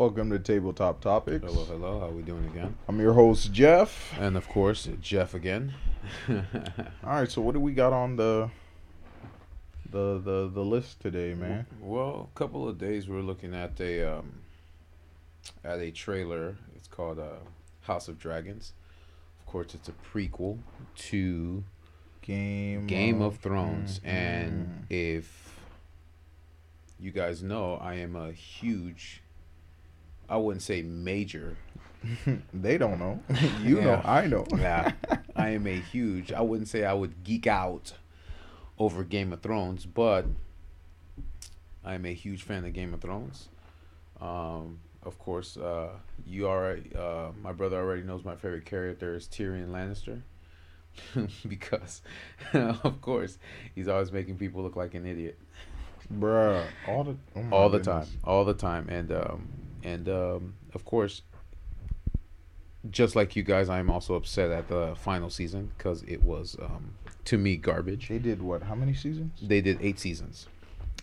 Welcome to Tabletop Topics. Hello, hello. How we doing again? I'm your host Jeff. And of course, Jeff again. All right, so what do we got on the the the the list today, man? Well, a couple of days we are looking at a um, at a trailer. It's called uh, House of Dragons. Of course, it's a prequel to Game Game of, of Thrones, mm-hmm. and if you guys know, I am a huge I wouldn't say major. they don't know. you yeah. know. I know. yeah. I am a huge. I wouldn't say I would geek out over Game of Thrones, but I am a huge fan of Game of Thrones. Um, of course, uh, you are. uh, my brother already knows my favorite character is Tyrion Lannister. because, of course, he's always making people look like an idiot. Bruh, all the oh all the time, all the time, and um, and um, of course, just like you guys, I'm also upset at the final season because it was um, to me garbage. They did what? How many seasons? They did eight seasons.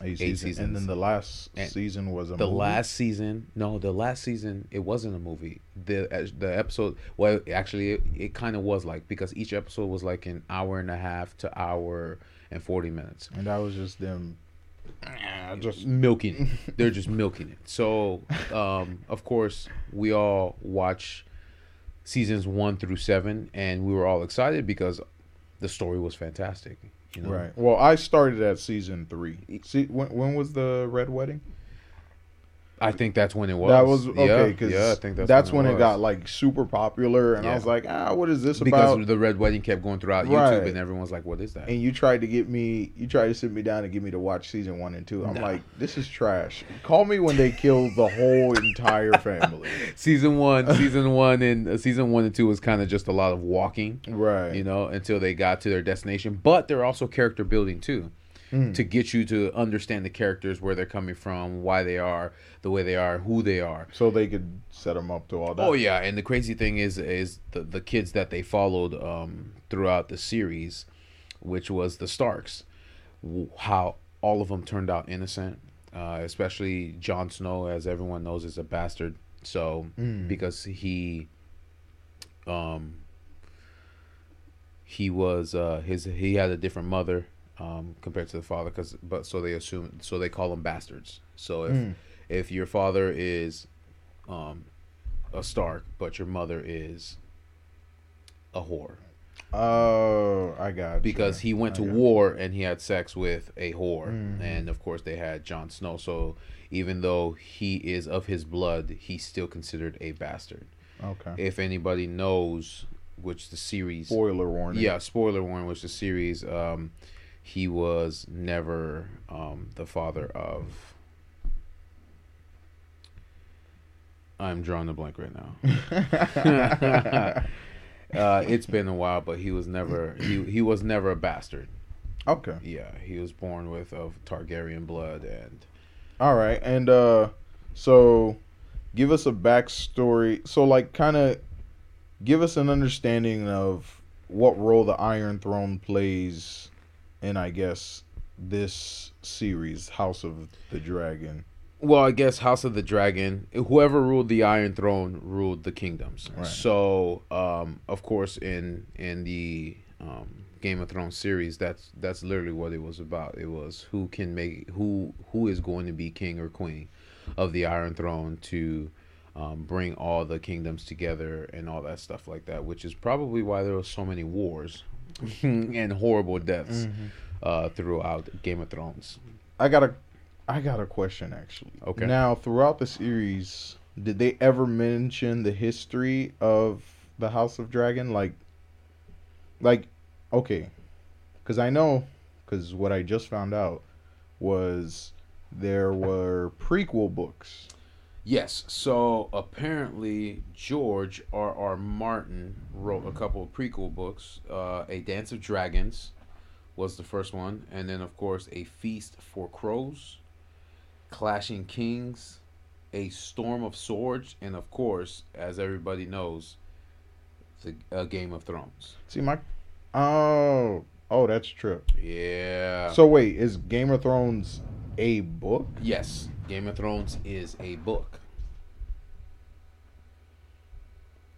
Eight, eight seasons. seasons. and then the last and season was a movie. the movie? last season. No, the last season it wasn't a movie. the The episode, well, actually, it, it kind of was like because each episode was like an hour and a half to hour and forty minutes, and that was just them just milking it. They're just milking it. So, um, of course, we all watch seasons one through seven, and we were all excited because the story was fantastic. You know? Right. Well, I started at season three. See, when when was the Red Wedding? I think that's when it was. That was okay because yeah, yeah, I think that's, that's when, it, when it, got like super popular, and yeah. I was like, ah, what is this because about? Because the red wedding kept going throughout right. YouTube, and everyone's like, what is that? And you tried to get me, you tried to sit me down and get me to watch season one and two. I'm nah. like, this is trash. Call me when they kill the whole entire family. season one, season one, and uh, season one and two was kind of just a lot of walking, right? You know, until they got to their destination. But they're also character building too mm. to get you to understand the characters, where they're coming from, why they are the way they are, who they are. So they could set them up to all that. Oh yeah, and the crazy thing is, is the the kids that they followed um, throughout the series, which was the Starks, how all of them turned out innocent. Uh, especially Jon Snow, as everyone knows, is a bastard. So mm. because he, um, he was uh, his he had a different mother um, compared to the father because but so they assume so they call them bastards so if mm. if your father is um, a stark but your mother is a whore oh i got because you. he went I to war you. and he had sex with a whore mm. and of course they had Jon Snow so even though he is of his blood he's still considered a bastard okay if anybody knows which the series spoiler warning yeah spoiler warning which the series um he was never um, the father of. I'm drawing a blank right now. uh, it's been a while, but he was never he he was never a bastard. Okay. Yeah, he was born with of Targaryen blood and. All right, and uh, so give us a backstory. So, like, kind of give us an understanding of what role the Iron Throne plays in I guess this series, House of the Dragon. Well, I guess House of the Dragon, whoever ruled the Iron Throne ruled the kingdoms. Right. So, um, of course, in in the um, Game of Thrones series, that's that's literally what it was about. It was who can make who who is going to be king or queen of the Iron Throne to um, bring all the kingdoms together and all that stuff like that. Which is probably why there were so many wars and horrible deaths mm-hmm. uh, throughout Game of Thrones. I got a, I got a question actually. Okay. Now, throughout the series, did they ever mention the history of the House of Dragon? Like, like, okay, because I know, because what I just found out was there were prequel books Yes. So apparently, George R. R. Martin wrote a couple of prequel books. Uh, a Dance of Dragons was the first one, and then of course, A Feast for Crows, Clashing Kings, A Storm of Swords, and of course, as everybody knows, the a Game of Thrones. See Mike. oh, oh, that's true. Yeah. So wait, is Game of Thrones a book? Yes. Game of Thrones is a book.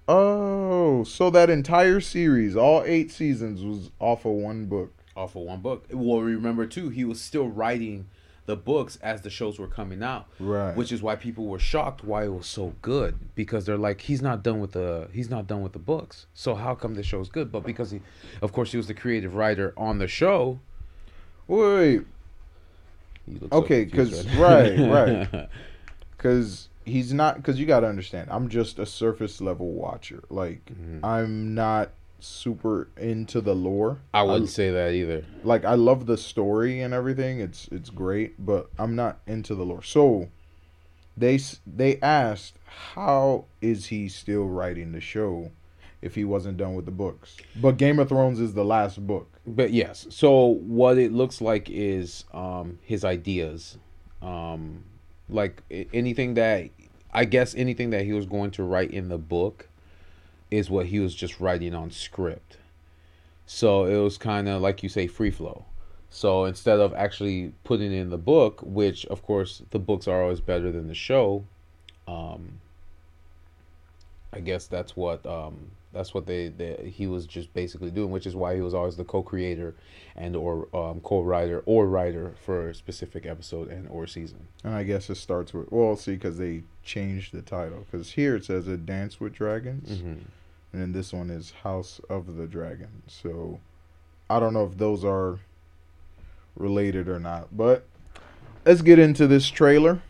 Oh, so that entire series, all eight seasons, was off of one book. Off of one book. Well, remember too, he was still writing the books as the shows were coming out. Right. Which is why people were shocked why it was so good because they're like he's not done with the he's not done with the books. So how come the show's good? But because he of course he was the creative writer on the show. Wait. Okay, cuz right, right. Cuz he's not cuz you got to understand. I'm just a surface level watcher. Like mm-hmm. I'm not super into the lore. I wouldn't I, say that either. Like I love the story and everything. It's it's great, but I'm not into the lore. So they they asked how is he still writing the show if he wasn't done with the books. But Game of Thrones is the last book. But yes. So what it looks like is um his ideas. Um like anything that I guess anything that he was going to write in the book is what he was just writing on script. So it was kind of like you say, free flow. So instead of actually putting in the book, which of course the books are always better than the show, um, I guess that's what um, that's what they, they he was just basically doing, which is why he was always the co-creator and or um, co-writer or writer for a specific episode and or season. And I guess it starts with well, see, because they changed the title. Because here it says a dance with dragons. Mm-hmm and then this one is House of the Dragon. So I don't know if those are related or not, but let's get into this trailer.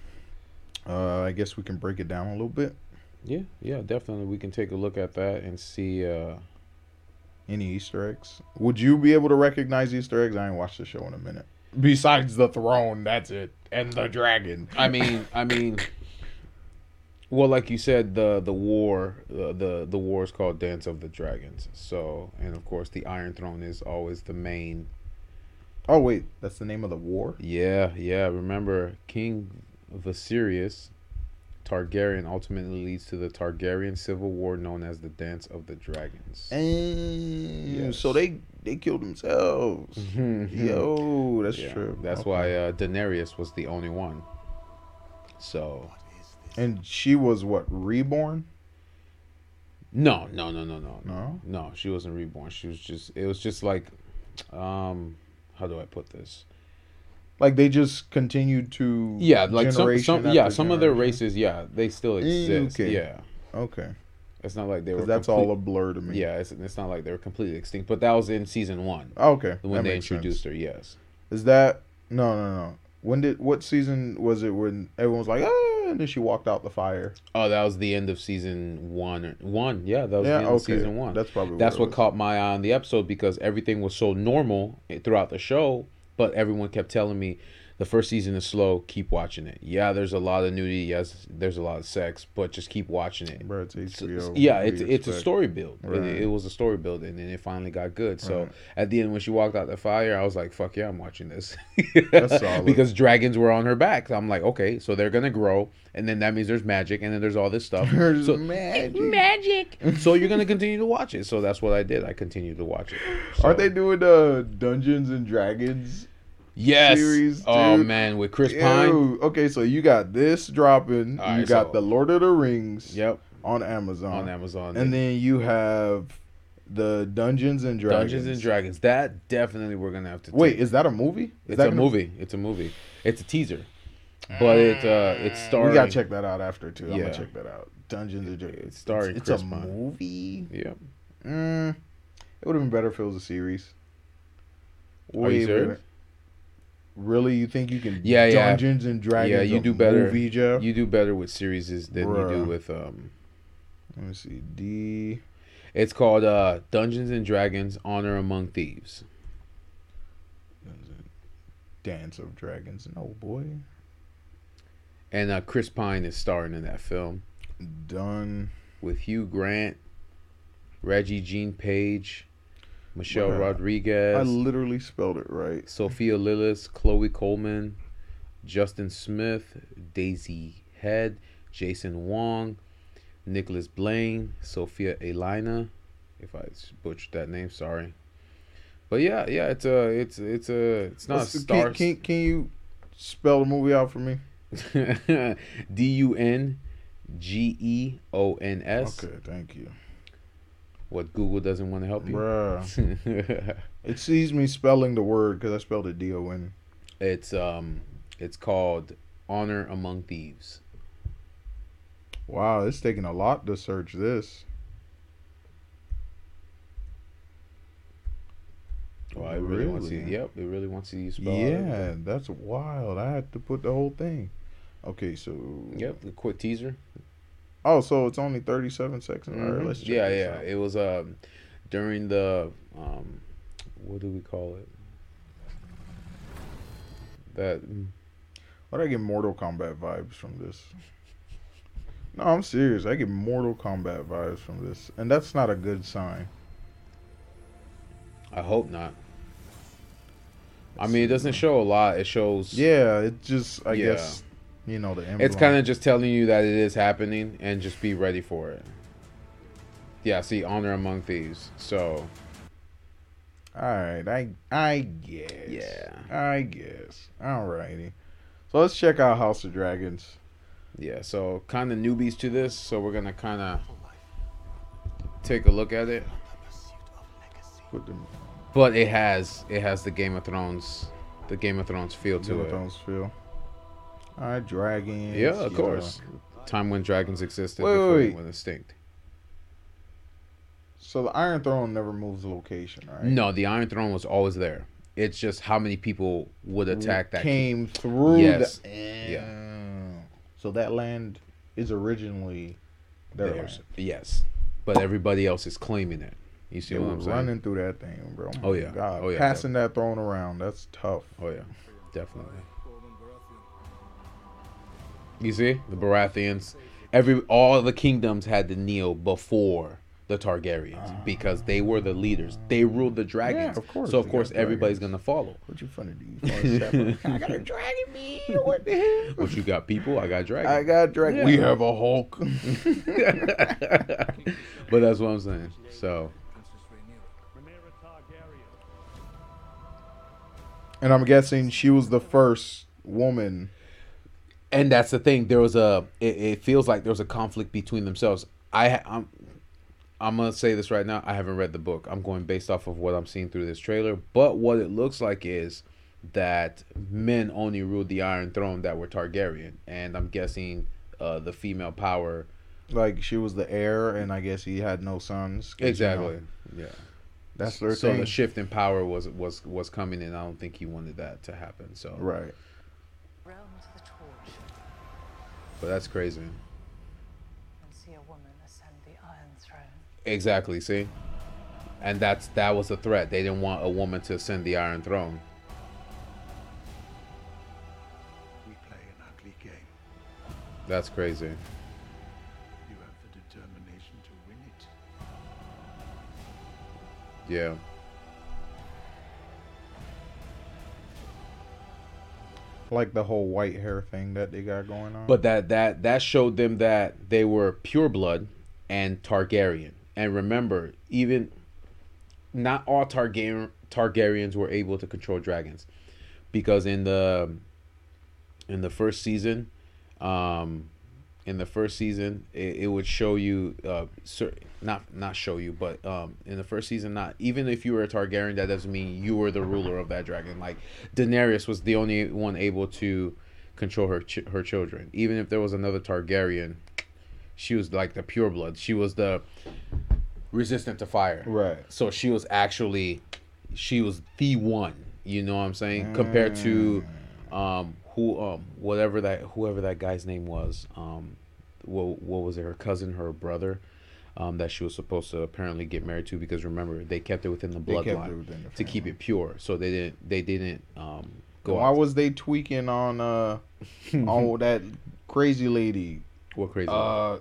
Uh, I guess we can break it down a little bit. Yeah, yeah, definitely. We can take a look at that and see uh, any Easter eggs. Would you be able to recognize Easter eggs? I ain't watched the show in a minute. Besides the throne, that's it, and the dragon. I mean, I mean. Well, like you said, the the war, uh, the the war is called Dance of the Dragons. So, and of course, the Iron Throne is always the main. Oh wait, that's the name of the war. Yeah, yeah. Remember, King Viserys Targaryen ultimately leads to the Targaryen civil war known as the Dance of the Dragons. And yes. so they they killed themselves. Yo, that's yeah, true. That's okay. why uh, Daenerys was the only one. So and she was what reborn? No, no, no, no, no, no. No, she wasn't reborn. She was just. It was just like, um, how do I put this? Like they just continued to. Yeah, like some, some yeah, some of their races, yeah, they still eh, exist. Okay. Yeah. Okay. It's not like they were. That's complete, all a blur to me. Yeah, it's, it's not like they were completely extinct, but that was in season one. Oh, okay. When that they introduced sense. her, yes. Is that no, no, no? When did what season was it when everyone was like, ah and then she walked out the fire? Oh, that was the end of season one. One, yeah, that was yeah, the end okay. of season one. That's probably that's what, what caught my eye on the episode because everything was so normal throughout the show, but everyone kept telling me the first season is slow. Keep watching it. Yeah, there's a lot of nudity. Yes, there's a lot of sex, but just keep watching it. Bro, it's HBO. So, yeah, it's it's a story build. Right. It, it, was a story build, and then it finally got good. So right. at the end, when she walked out the fire, I was like, "Fuck yeah, I'm watching this." because dragons were on her back. I'm like, okay, so they're gonna grow, and then that means there's magic, and then there's all this stuff. There's so, magic. Magic. so you're gonna continue to watch it. So that's what I did. I continued to watch it. So, Are they doing uh, Dungeons and Dragons? Yes. series. Oh man, with Chris Ew. Pine. Okay, so you got this dropping. Right, you got so, the Lord of the Rings. Yep. On Amazon. On Amazon. And then you have the Dungeons and Dragons. Dungeons and Dragons. That definitely we're gonna have to. Wait, take. is that a movie? Is it's a movie. It's a movie. It's a teaser. But it uh it's starring. We gotta check that out after too. Yeah. I'm gonna check that out. Dungeons and Dragons. It's starring. It's, it's a Pine. movie. Yeah. Mm, it would have been better if it was a series. Way better. Really, you think you can? Yeah, yeah. Dungeons and Dragons. Yeah, you do better. Movie, Jeff? You do better with series than Bruh. you do with um. Let me see. D. It's called uh, Dungeons and Dragons: Honor Among Thieves. Dance of Dragons. No boy. And uh, Chris Pine is starring in that film. Done. With Hugh Grant, Regé-Jean Page, Michelle Rodriguez. I literally spelled it right. Sophia Lillis, Chloe Coleman, Justin Smith, Daisy Head, Jason Wong, Nicholas Blaine, Sophia Elina. If I butchered that name, sorry. But yeah, yeah, it's a, it's, it's a, it's not What's, a star. Can, can, can you spell the movie out for me? D U N G E O N S. Okay, thank you. What Google doesn't want to help you? Bruh. it sees me spelling the word because I spelled it D O N. it's um, it's called Honor Among Thieves. Wow, it's taking a lot to search this. Well, it really, wants you. Really? Yep, it really wants you to spell. Yeah, that's wild. I had to put the whole thing. Okay, so Yep. The quick teaser. Oh, so it's only thirty-seven seconds. All right, Mhm. let's check yeah, yeah. out. It was um during the um what do we call it? That Why do I get Mortal Kombat vibes from this? No, I'm serious. I get Mortal Kombat vibes from this, and that's not a good sign. I hope not. I mean, it doesn't show a lot. It shows. Yeah, it just I Yeah. guess you know the. It's kind of just telling you that it is happening and just be ready for it. Yeah, see, honor among thieves. So All right, I I guess. Yeah. I guess. Alrighty. So let's check out House of Dragons. yeah, so kind of newbies to this. So we're gonna kind of take a look at it. Put them But it has it has the Game of Thrones the Game of Thrones feel to Game of it. Thrones feel. All right, dragons. Yeah, of course. Time when dragons existed Wait, before wait, they wait. went extinct. So the Iron Throne never moves location, right? No, the Iron Throne was always there. It's just how many people would attack that. came through. Yes. The, Yeah. So that land is originally their Theirs. land. Yes, but everybody else is claiming it. You see They what I'm saying? running through that thing, bro. Oh, my oh, yeah. God. Oh, yeah, Passing that throne around, that's tough. Oh yeah, definitely. You see the Baratheons. Every all the kingdoms had to kneel before the Targaryens ah. because they were the leaders. They ruled the dragons. of course, So of course everybody's dragons. gonna follow. What you funny do? You falling asleep? I got a dragon, me. What the hell? What you got, people? I got dragons. I got dragon. Yeah. We have a Hulk. but that's what I'm saying. So and I'm guessing she was the first woman. And that's the thing. There was a. It, it feels like there was a conflict between themselves. I I'm, I'm gonna say this right now. I haven't read the book. I'm going based off of what I'm seeing through this trailer. But what it looks like is that men only ruled the Iron Throne that were Targaryen, and I'm guessing uh, the female power. Like she was the heir, and I guess he had no sons. 'cause, you know, Exactly. Yeah. that's their so thing. the shift in power was was was coming, and I don't think he wanted that to happen. So, right. Realm to the torch but that's crazy. and see a woman ascend the Iron Throne. Exactly. See, and that's that was the threat. They didn't want a woman to ascend the Iron Throne. We play an ugly game. That's crazy. You have the determination to win it. Yeah. Like the whole white hair thing that they got going on. But that that that showed them that they were pure blood and Targaryen. And remember, even not all Targaryen Targaryens were able to control dragons, because in the in the first season, um, in the first season, it, it would show you, uh, cer- not not show you, but um, in the first season, not even if you were a Targaryen, that doesn't mean you were the ruler of that dragon. Like Daenerys was the only one able to control her ch- her children. Even if there was another Targaryen, she was like the pure blood. She was the resistant to fire. right. So she was actually, she was the one. You know what I'm saying? Compared to, um, who, um, whatever that, whoever that guy's name was, um, what, what was it? Her cousin, her brother, um, that she was supposed to apparently get married to because remember they kept it within the They kept it bloodline to keep it pure. So they didn't, they didn't, um, go. Why was they tweaking on uh on that crazy lady? what crazy? Uh,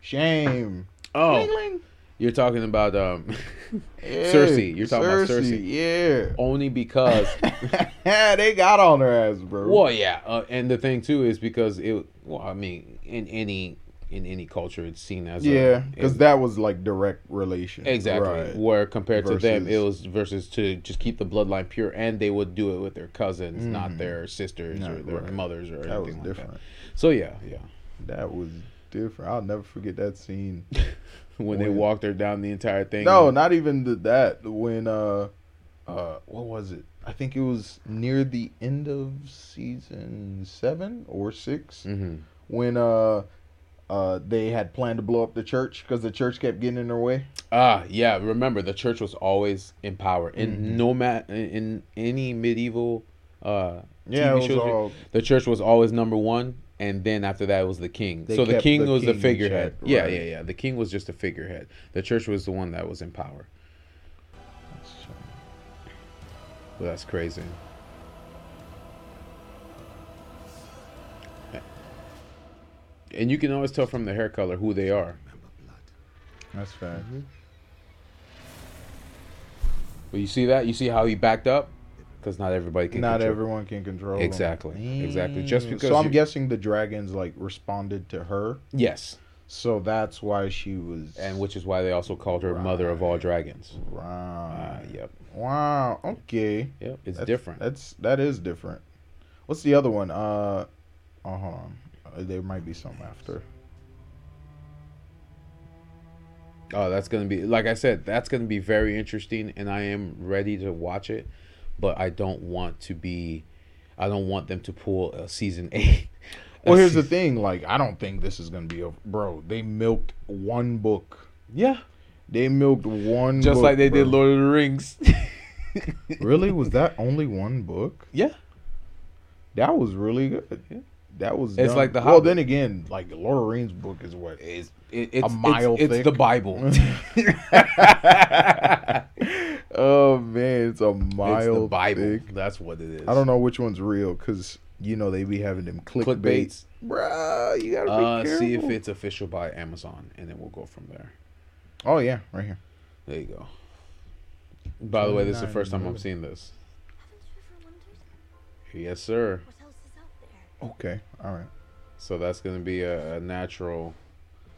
shame. oh, Ling, ling. You're talking about um, Yeah, Cersei. You're talking about Cersei. Yeah. only because they got on her ass, bro. Well, yeah, uh, and the thing too is because it. Well, I mean, in any in any culture, it's seen as Yeah, because that was like direct relation. exactly Right. where compared to them, it was versus to just keep the bloodline pure, and they would do it with their cousins, not their sisters or their Mm-hmm. right. mothers or anything That was like different. that. So yeah, yeah, That was different. I'll never forget that scene when they walked her down the entire thing. No, not even the, that. When uh, uh, what was it? I think it was near the end of season seven or 6 hmm when uh, uh, they had planned to blow up the church because the church kept getting in their way. Ah, yeah. Remember, the church was always in power. In Mhm. no ma- in, in any medieval uh, Yeah, TV it was shows, all the church was always number one, and then after that was the king. They so the king the was the king in figurehead. check, Yeah, right. yeah, yeah. The king was just a figurehead. The church was the one that was in power. Well, that's crazy. And you can always tell from the hair color who they are. Remember blood. That's fact. But you see that? You see how he backed up? Because not everybody can. Not control- everyone can control. them. Exactly, exactly. Just because So I'm you- guessing the dragons like responded to her, Yes, so that's why she was. and which is why they also called her Mother of all dragons. Wow. Ah, yep, Wow. Okay. yep. It's That's- different. That's that is different. What's the other one? Uh, oh, hold on. Uh, There might be some after. Oh, that's gonna be like I said. That's gonna be very interesting, and I am ready to watch it. But I don't want to be. I don't want them to pull a season eight. Well, A here's the thing. Like, I don't think this is gonna be a bro. They milked one book. Yeah, They milked one. just book, like they bro. did Lord of the Rings. Really? Was that only one book? yeah, That was really good. Yeah. That was. It's like The Well, Hobbit. then again, like Lord of the Rings book is what it's it, it's, mile it's, it's the Bible. oh man, it's a mile. it's the Bible. thick. That's what it is. I don't know which one's real because you know they be having them clickbaits. Clickbaits. Bruh, you gotta be Uh, careful. see if it's official by Amazon, and then we'll go from there. Oh yeah, right here. There you go. By the way, this is the first time I'm million. seeing this. Haven't you ever wondered Yes, sir. what else is out there? Okay, all right. So that's gonna be a, a natural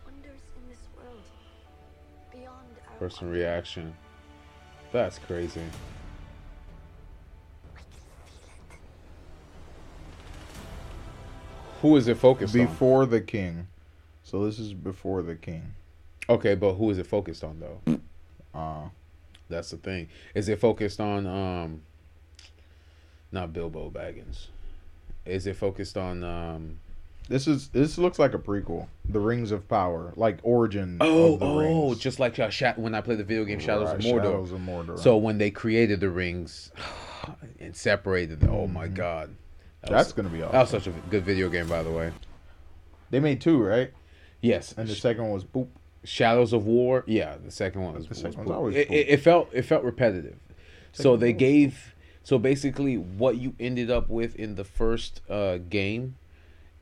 Wonders in this world beyond our person reaction. That's crazy. I can feel it. Who is it focused Before the king. So this is before the king. Okay, but who is it focused on though? Uh That's the thing. Is it focused on um not Bilbo Baggins? Is it focused on um this is this looks like a prequel. The Rings of Power, like origin Oh, of the oh, rings. just like uh, when I played the video game Shadows Right, of Mordor. Shadows of Mordor. So when they created the rings and separated, them, oh my Mhm. god, that that's was, gonna be awesome. that was such a good video game, by the way. They made two, right? Yes, And the second one was boop. Shadows of War. Yeah, the second one was, The second was one's always it, it, felt it felt repetitive. so they one. gave so basically what you ended up with in the first uh, game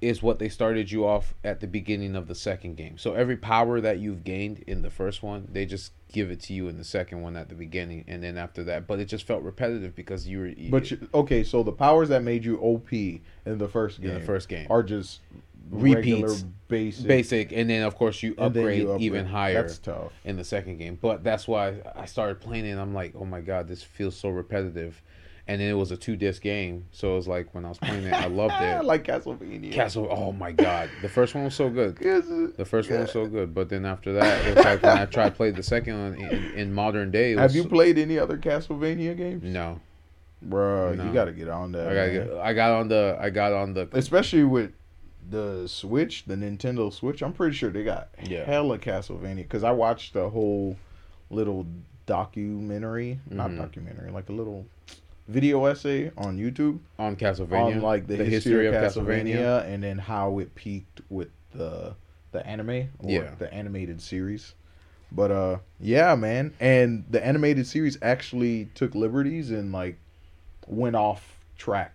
is what they started you off at the beginning of the second game. So every power that you've gained in the first one, they just give it to you in the second one at the beginning, and then after that. But it just felt repetitive because you were But you, okay, so the powers that made you OP in the first game in the first game are just Repeats. regular basic. basic, and then of course you and then upgrade, even higher. That's tough. in the second game. But that's why I started playing it and I'm like, oh my god, this feels so repetitive. And then it was a two disc game, so it was like when I was playing it, I loved it. I like Castlevania. Castle, oh my god, the first one was so good. The first one was so good, but then after that, it was like when I tried to play the second one in, in modern day. Have you played any other Castlevania games? No, Bruh, No. you got to get on that. I got man. I got on the I got on the Especially with the Switch, the Nintendo Switch. I'm pretty sure they got Yeah. hella Castlevania because I watched the whole little documentary, not Mhm. documentary, like a little video essay on YouTube on Castlevania on like the, history, of, Castlevania, and then how it peaked with the the anime or Yeah. the animated series. But uh yeah, man. And the animated series actually took liberties and like went off track.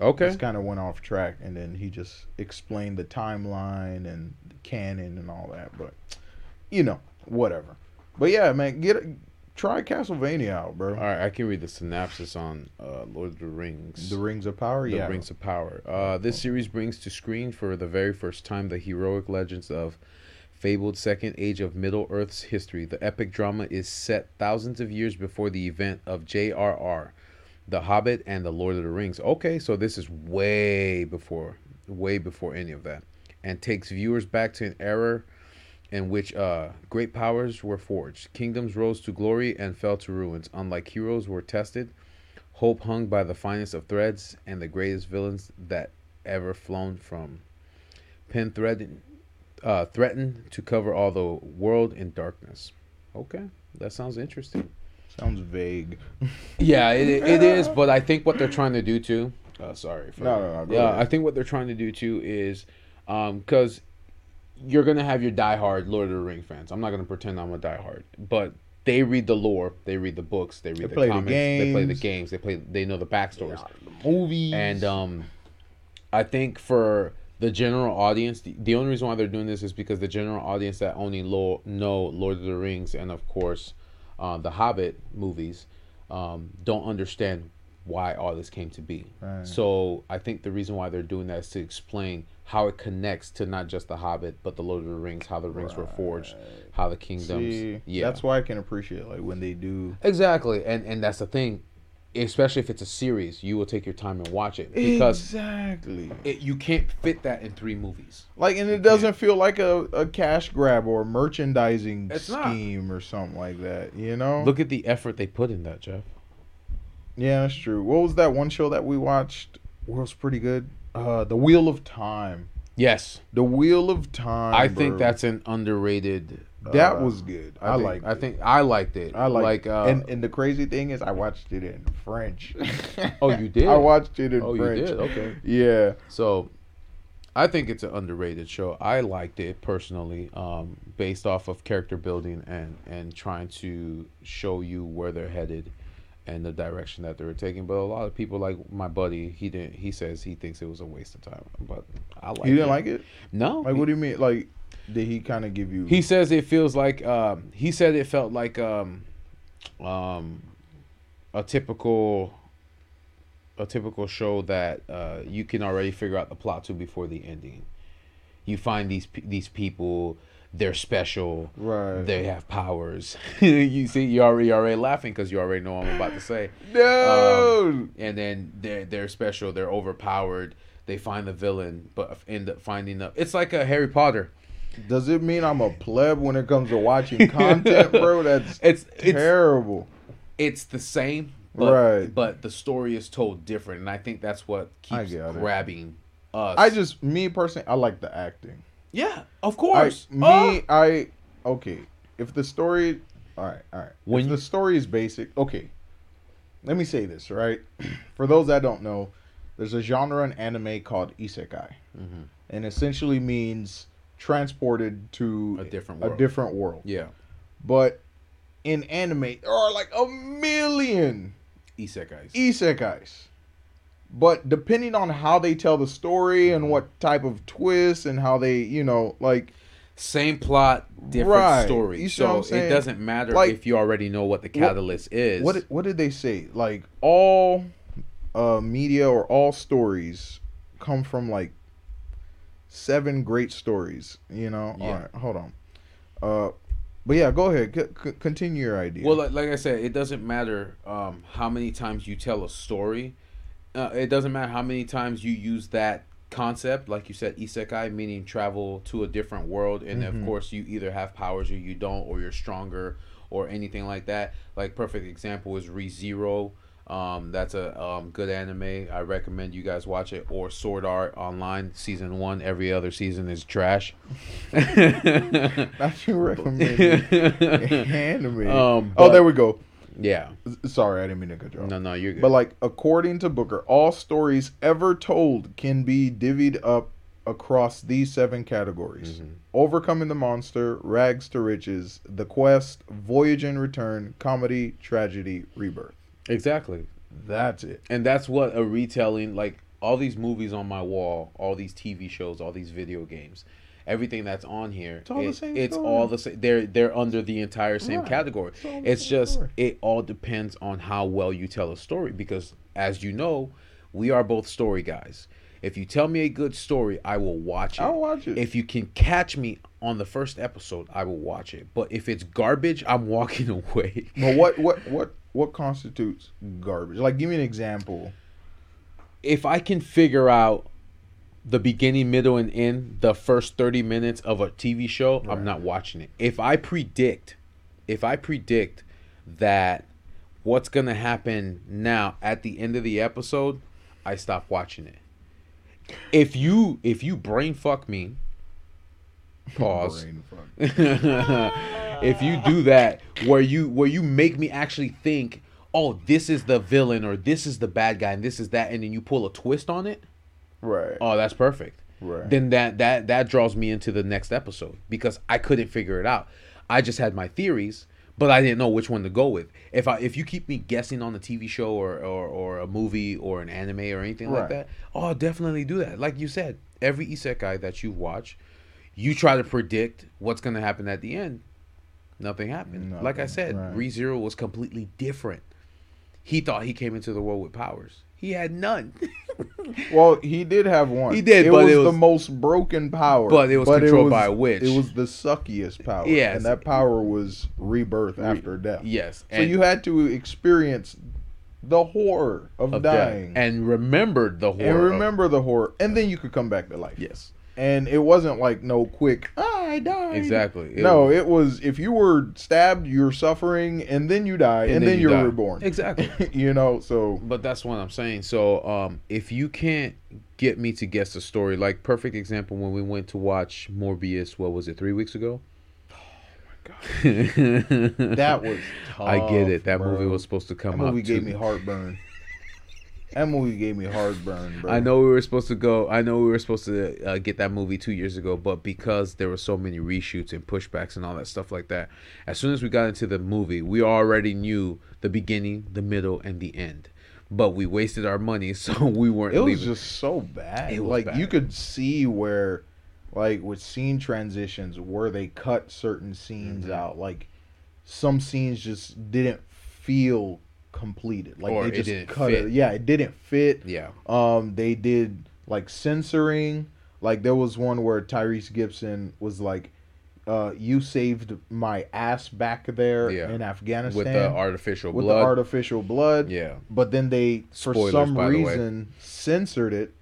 Okay, Just kind of went off track and then he just explained the timeline and the canon and all that, but you know, whatever. But yeah, man, get try Castlevania out, bro. all right, I can read the synopsis on uh, Lord of the Rings. The Rings of Power, yeah. The yeah. Rings of Power. Uh, this series brings to screen for the very first time the heroic legends of fabled second age of Middle Earth's history. The epic drama is set thousands of years before the event of J.R.R., The Hobbit, and The Lord of the Rings. Okay, so this is way before, way before any of that, and takes viewers back to an era in which uh, great powers were forged. Kingdoms rose to glory and fell to ruins. Unlike heroes were tested, hope hung by the finest of threads, and the greatest villains that ever flown from pen thread uh, threatened to cover all the world in darkness. Okay, that sounds interesting. Sounds vague. Yeah, it, it is, but I think what they're trying to do too. Uh, sorry. For, No, no, no, Yeah, ahead. I think what they're trying to do too is, because you're gonna have your diehard Lord of the Ring fans. I'm not gonna pretend I'm a diehard, but they read the lore, they read the books, they read the play the comics, they play the games. they play, they know the backstories. Movies And um, I think for the general audience, the, the only reason why they're doing this is because the general audience that only lo- know Lord of the Rings and of course uh, the Hobbit movies um, don't understand why all this came to be. Right. So I think the reason why they're doing that is to explain how it connects to not just the Hobbit but the Lord of the Rings, how the rings were forged, how the kingdoms. See, yeah, that's why I can appreciate like when they do. exactly, and and that's the thing. Especially if it's a series, you will take your time and watch it because exactly it, you can't fit that in three movies. like, and it doesn't feel like a, a cash grab or merchandising It's not. scheme or something like that. You know? Look at the effort they put in that, Jeff. Yeah, that's true. What was that one show that we watched? Was pretty good. Uh, The Wheel of Time. Yes, The Wheel of Time. I think that's an underrated. that uh, was good. I, think, liked. I it. think I liked it. I like, like. Uh, and and the crazy thing is, I watched it in French. Oh, you did? I watched it in oh, French. you did. Okay. Yeah, So, I think it's an underrated show. I liked it personally, um, based off of character building and and trying to show you where they're headed and the direction that they were taking. But a lot of people, like my buddy, he didn't. He says he thinks it was a waste of time. But I like. you didn't it. like it. No. Like, what do you mean? Like, did he kind of give you? He says it feels like um, he said it felt like um, um, a typical a typical show that uh, you can already figure out the plot to before the ending. You find these these people, they're special. Right. They have powers. you see, you already you're already laughing because you already know what I'm about to say. no. Um, and then they're they're special. They're overpowered. They find the villain, but end up finding the. It's like a Harry Potter. Does it mean I'm a pleb when it comes to watching content, bro? That's It's it's terrible. it's the same, but, Right. but the story is told different, and I think that's what keeps get it. grabbing us. I just, me personally, I like the acting. Yeah, of I, course. me, Oh! I okay. If the story, all right, all right. When if the story is basic, okay. Let me say this, right? For those that don't know, there's a genre in anime called isekai, Mm-hmm. and essentially means transported to A different a world. different world. yeah, But in anime, there are like a million isekais. isekais. But depending on how they tell the story and what type of twist and how they, you know, like Same plot, different Right. story. What so it doesn't matter Like- if you already know what the catalyst is. what what did they say? Like all uh media or all stories come from like seven great stories, you know? Yeah. All right, hold on. Uh but yeah, go ahead. C- c- continue your idea. Well, like, like I said, it doesn't matter um, how many times you tell a story. Uh, it doesn't matter how many times you use that concept, like you said, isekai, meaning travel to a different world, and Mm-hmm. of course you either have powers or you don't, or you're stronger, or anything like that. Like perfect example is ReZero. Um, that's a um, good anime. I recommend you guys watch it. Or Sword Art Online season one. Every other season is trash. Not you recommend anime. Um, oh, there we go. Yeah. Sorry, I didn't mean to cut you off. No, no, you're good. But like according to Booker, all stories ever told can be divvied up across these seven categories: Mm-hmm. overcoming the monster, rags to riches, the quest, voyage and return, comedy, tragedy, rebirth. exactly. That's it. and that's what a retelling like all these movies on my wall all these tv shows all these video games everything that's on here It's all the same it's story. all the same they're they're under the entire same Right. category It's it's just story. it all depends on how well you tell a story because as you know we are both story guys if you tell me a good story i will watch it I'll watch it. if you can catch me on the first episode i will watch it but if it's garbage i'm walking away But what what what what constitutes garbage? Like, give me an example. if I can figure out the beginning, middle, and end, the first 30 minutes of a TV show, I'm not watching it. If I predict, if I predict that what's gonna happen now at the end of the episode, I stop watching it. If you if you brain fuck me, pause. Brain fuck. if you do that, where you where you make me actually think, oh, this is the villain or this is the bad guy and this is that, and then you pull a twist on it, Right. oh, that's perfect. Right. Then that that that draws me into the next episode because I couldn't figure it out. I just had my theories, but I didn't know which one to go with. If I if you keep me guessing on a TV show or or, or a movie or an anime or anything like that, oh, I'll definitely do that. Like you said, every isekai that you watch, you try to predict what's gonna happen at the end. Nothing happened. like I said, right. ReZero was completely different. He thought he came into the world with powers. He had none. Well, he did have one. He did, It but was, it the most broken power. But it was controlled by a witch. It was the suckiest power. Yes. and that power was rebirth after death. yes, So you had to experience the horror of, of death. dying and remembered the horror. and of- remember the horror, and then you could come back to life. yes, and it wasn't like no quick. "Ah, I died. exactly. It no, was- it was if you were stabbed, you're suffering, and then you die, and, then, you you're die. reborn. Exactly. you know, so But that's what I'm saying. So, um, if you can't get me to guess the story, like perfect example when we went to watch Morbius, what was it, three weeks ago? Oh my god, that was. Tough, I get it. That bro. movie was supposed to come That movie out. gave too. me heartburn. That movie gave me heartburn, bro. I know we were supposed to go. I know we were supposed to uh, get that movie two years ago, but because there were so many reshoots and pushbacks and all that stuff like that, as soon as we got into the movie, we already knew the beginning, the middle, and the end. But we wasted our money, so we weren't. It was leaving. just so bad. Like bad. you could see where, like with scene transitions, where they cut certain scenes Mm-hmm. out. Like some scenes just didn't feel completed. Like Or they it just didn't cut fit. it. Yeah, it didn't fit. yeah. Um, they did like censoring. Like there was one where Tyrese Gibson was like, uh, "You saved my ass back there Yeah. in Afghanistan with the artificial blood with blood. the artificial blood." yeah, But then they, for some by the way. reason, censored it.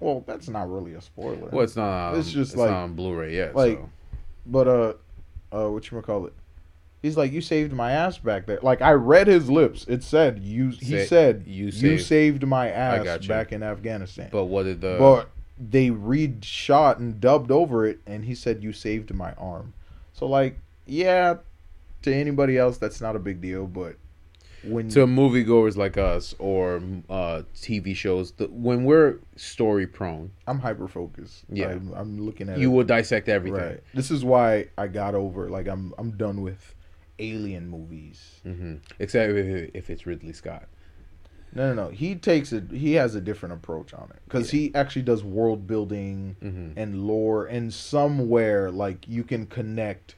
Well, that's not really a spoiler. well, it's not. Um, It's just it's like- not on Blu-ray yet. like- so. But uh, uh, what you to call it? He's like, you saved my ass back there. Like I read his lips. It said you. He said you you saved- saved, my ass back in Afghanistan. But, But what did the? But they re-shot and dubbed over it, and he said you saved my arm. So like, yeah, to anybody else that's not a big deal, but when to moviegoers like us or uh, TV shows, the, when we're story prone, I'm hyper focused. Yeah. I'm, I'm looking at you it. will dissect everything. Right. This is why I got over. Like I'm I'm done with alien movies. hmm Except if, if it's Ridley Scott. No, no, no. He takes it. He has a different approach on it because he actually does world building Mhm. and lore, and somewhere like you can connect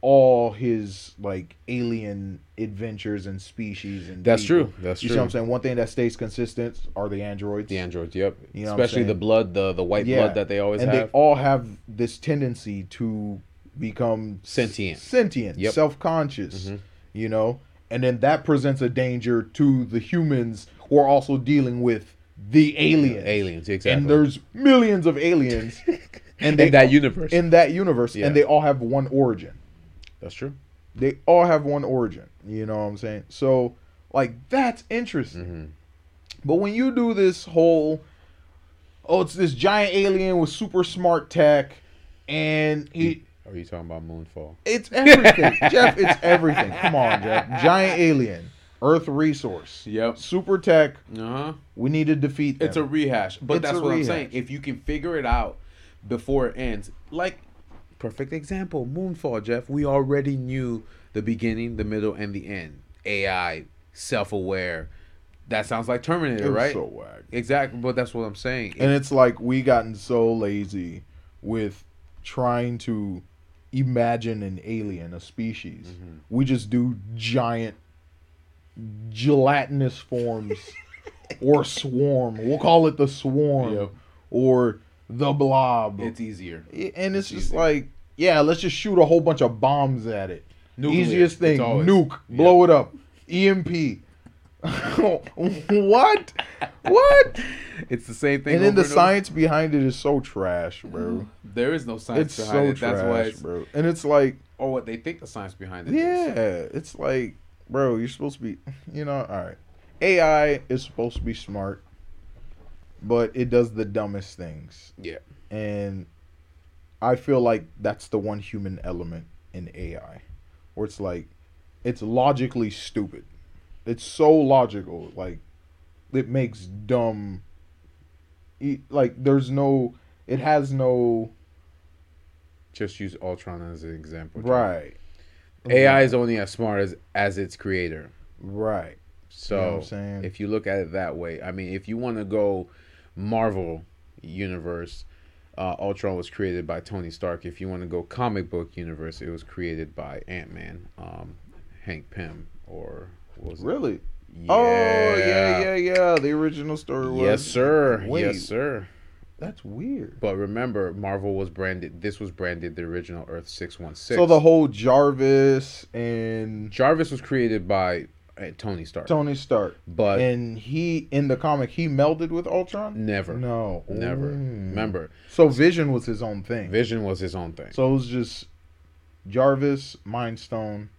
all his like alien adventures and species and That's people. true. That's you true. see what I'm saying? One thing that stays consistent are the androids. The androids, yep. You know Especially the blood, the the white Yeah. blood that they always and have. they all have this tendency to become Sentient. sentient, Yep. self-conscious. Mhm. You know, and then that presents a danger to the humans who are also dealing with the aliens. Aliens, exactly. And there's millions of aliens, and in that universe. in that universe, Yeah. and they all have one origin. That's true. They all have one origin. You know what I'm saying? So, like, that's interesting. hmm But when you do this whole, oh, it's this giant alien with super smart tech, and he, Are you talking about Moonfall? it's everything, Jeff. It's everything. Come on, Jeff. Giant alien, Earth resource, Yep. super tech. Uh huh. We need to defeat them. It's a rehash, but It's that's a what I'm saying. If you can figure it out before it ends, like perfect example, Moonfall, Jeff. We already knew the beginning, the middle, and the end. AI, self-aware. That sounds like Terminator, It was right? so whack. Exactly, but that's what I'm saying. And it's like we gotten so lazy with trying to imagine an alien, a species. Mm-hmm. We just do giant gelatinous forms or swarm. We'll call it the swarm Yep. or the blob. it's easier. and it's, it's just easier. like, yeah, let's just shoot a whole bunch of bombs at it. Nuclear. Easiest thing, nuke, blow it up, EMP. what? What? It's the same thing. And then the over. science behind it is so trash, bro. Mm-hmm. There is no science It's behind so it. That's why trash, it's bro. And it's like, or what they think the science behind it. is. yeah, it's like, bro, you're supposed to be, you know, all right. AI is supposed to be smart, but it does the dumbest things. Yeah. And I feel like that's the one human element in AI, where it's like, it's logically stupid. It's so logical, like it makes dumb. e- Like there's no, it has no Just use Ultron as an example. right. AI is only as smart as as its creator. Right. So You know what I'm saying? if you look at it that way, I mean, if you want to go Marvel universe, uh, Ultron was created by Tony Stark. If you want to go comic book universe, it was created by Ant Man, um, Hank Pym, or was it? Really? Oh yeah, yeah, yeah. The original story was Yes, sir. Wait, Yes, sir. That's weird. But remember, Marvel was branded. This was branded the original Earth six one six. So the whole Jarvis and Jarvis was created by uh, Tony Stark. Tony Stark, but and he in the comic he melded with Ultron. never, No, never. Mm. Remember, So Vision was his own thing. Vision was his own thing. So it was just Jarvis, Mind Stone,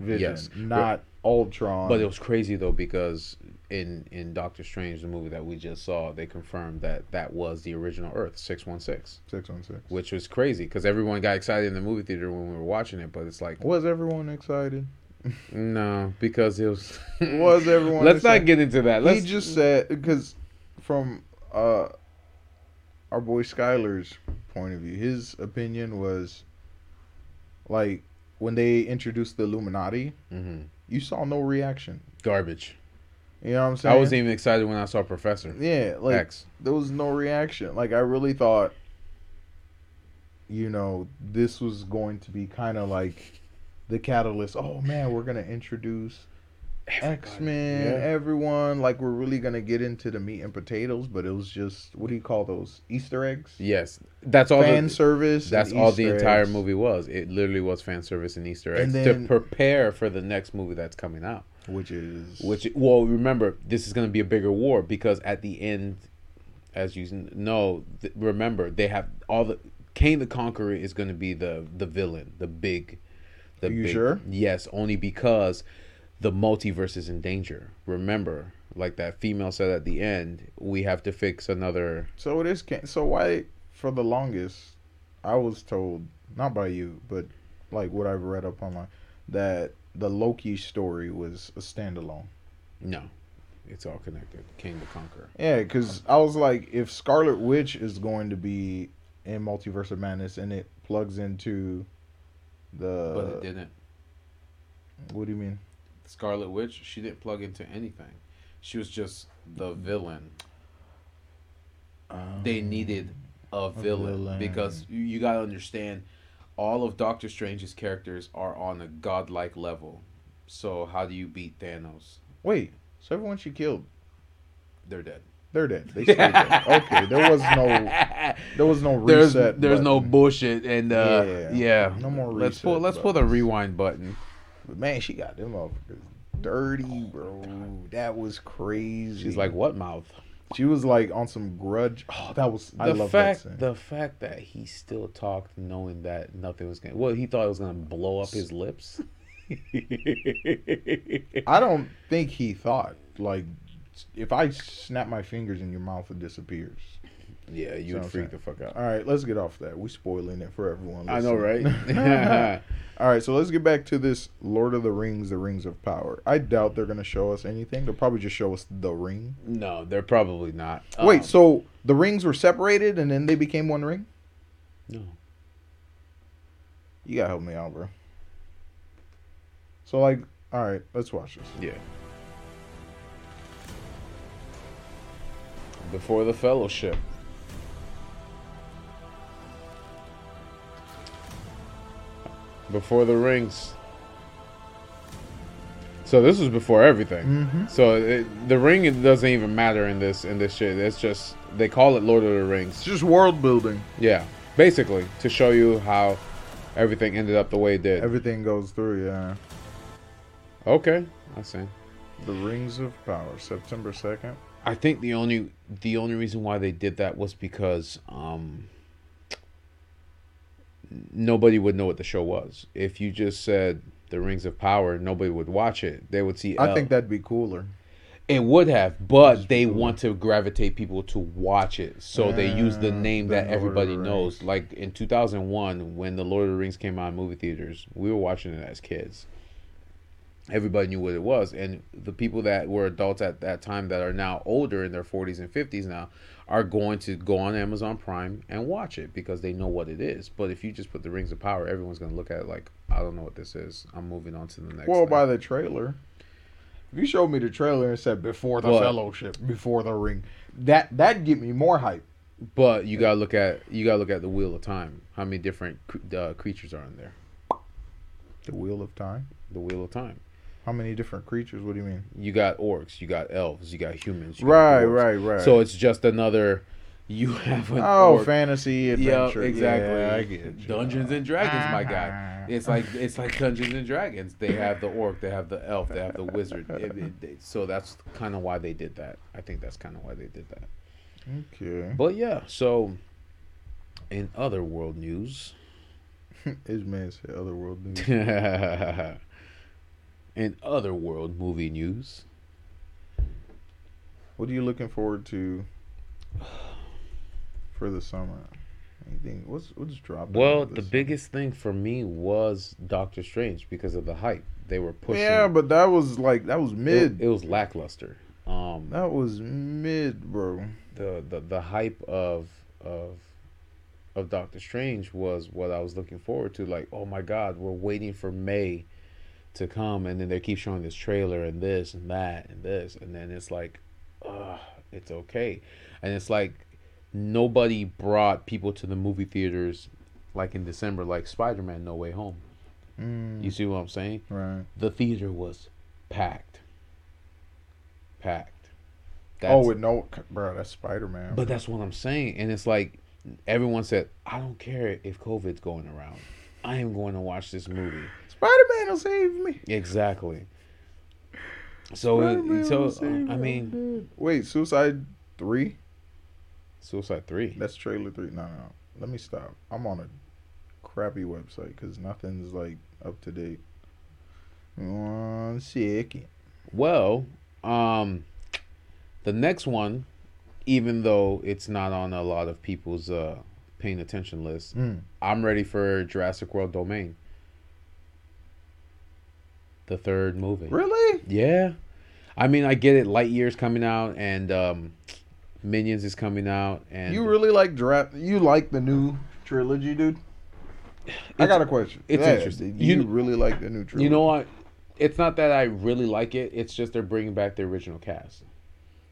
Vision, Yes. not Ultron. But it was crazy though because in in Doctor Strange, the movie that we just saw, they confirmed that that was the original Earth six one six, six one six. which was crazy because everyone got excited in the movie theater when we were watching it. But it's like Was everyone excited? no, because it was. Was everyone? Let's excited? not get into that. Let's he just said because from uh our boy Skyler's point of view, his opinion was like when they introduced the Illuminati, Mhm. You saw no reaction. garbage. You know what I'm saying? I wasn't even excited when I saw Professor Yeah, like X. there was no reaction. Like I really thought, you know, this was going to be kind of like the catalyst. Oh man, we're gonna introduce X Men, Yeah. everyone. Like we're really gonna get into the meat and potatoes, but it was just what do you call those Easter eggs? Yes, that's all. Fan the, service. that's and all the entire eggs. movie was. It literally was fan service and Easter And eggs then- to prepare for the next movie that's coming out. which is Which, well, remember, this is going to be a bigger war because at the end, as you n- know, th- remember they have all the Kang the Conqueror is going to be the the villain, the big. The Are you big- sure? Yes, only because the multiverse is in danger. Remember, like that female said at the end, we have to fix another. so it is. can- So why for the longest, I was told not by you, but like what I've read up online that the Loki story was a standalone. No, it's all connected. Kang the Conqueror. Yeah, because I was like, if Scarlet Witch is going to be in Multiverse of Madness and it plugs into the. But it didn't. What do you mean? Scarlet Witch, she didn't plug into anything. She was just the villain. They needed a villain, villain. because you, you got to understand all of Doctor Strange's characters are on a godlike level. So how do you beat Thanos? Wait, so everyone she killed, They're dead. they're dead. They stayed dead. Okay, there was no, there was no There's reset. there's no bullshit and uh, Yeah. yeah. No more Let's pull let's pull the rewind button. But man, she got them motherfuckers dirty, bro. That was crazy. She's like, "What mouth?" she was like on some grudge. Oh, that was. I love fact that scene. the fact that he still talked knowing that nothing was gonna well he thought it was gonna blow up his lips I don't think he thought like if I snap my fingers in your mouth, it disappears. Yeah you would freak the fuck out All right, let's get off that. We spoiling it for everyone. i know right All right, so let's get back to this Lord of the Rings: The Rings of Power. I doubt they're gonna show us anything. They'll probably just show us the ring. no they're probably not Wait, Um, so the rings were separated and then they became one ring? no You gotta help me out, bro. So like, all right, let's watch this. yeah before the fellowship before the rings so this was before everything Mm-hmm. So it, the ring it doesn't even matter in this in this shit. It's just they call it Lord of the Rings. It's just world building. Yeah, basically to show you how everything ended up the way it did. Everything goes through, yeah. okay, I see. The Rings of Power, September second. I think the only the only reason why they did that was because um nobody would know what the show was. If you just said the Rings of Power, nobody would watch it. They would see. I think that'd be cooler. it would have, but they want to gravitate people to watch it, so they use the Ah, name the that Lord everybody knows. Like in 2001, when the Lord of the Rings came out in movie theaters, we were watching it as kids. Everybody knew what it was, and the people that were adults at that time that are now older in their 40s and 50s now are going to go on Amazon Prime and watch it because they know what it is. But if you just put the Rings of Power, everyone's going to look at it like, I don't know what this is. I'm moving on to the next. Well, thing." by the trailer. If you showed me the trailer and said before the What? Fellowship, before the Ring, that that'd get me more hype. But you gotta look at you gotta look at the wheel of time. How many different uh, creatures are in there? The Wheel of Time. The wheel of time. How many different creatures? What do you mean? You got orcs, you got elves, you got humans. You Right, dwarves. right, right. So it's just another. You have an oh, orc. fantasy adventure. exactly. Yeah, I get you. Dungeons and Dragons, my guy. Ah. It's like it's like Dungeons and Dragons. They have the orc, they have the elf, they have the wizard. It- it- they- so that's kind of why they did that. I think that's kind of why they did that. Okay. But yeah, so in other world news. His man said Otherworld news. In other world movie news, What are you looking forward to for the summer? Anything? What's what's dropping? well, the summer? biggest thing for me was Doctor Strange because of the hype. They were pushing. Yeah, but that was like that was it, mid. it was lackluster. Um, that was mid, bro. the, the the hype of of of Doctor Strange was what I was looking forward to. Like, oh my God, we're waiting for May to come, and then they keep showing this trailer and this and that and this, and then it's like, uh, it's okay, and it's like nobody brought people to the movie theaters like in December, like Spider Man No Way Home. Mm, You see what I'm saying? right. The theater was packed, packed. oh, with no, bro, that's Spider Man. But that's what I'm saying. And it's like everyone said, I don't care if COVID's going around. I am going to watch this movie. Spider Man will save me. Exactly. So, Spider-Man it, so will save uh. I mean, dead. wait, Suicide Three. Suicide Three. That's trailer three. No, no, let me stop. I'm on a crappy website because nothing's like up to date. One second. Well, um, the next one, even though it's not on a lot of people's uh paying attention list, Mm. I'm ready for Jurassic World Dominion. The third movie. Really? Yeah. I mean, I get it. Lightyear's coming out, and um, Minions is coming out, and You really like draft? You like the new trilogy, dude? I got a question. it's Yeah, interesting. You, You- really like the new trilogy? you know what? It's not that I really like it. It's just they're bringing back the original cast.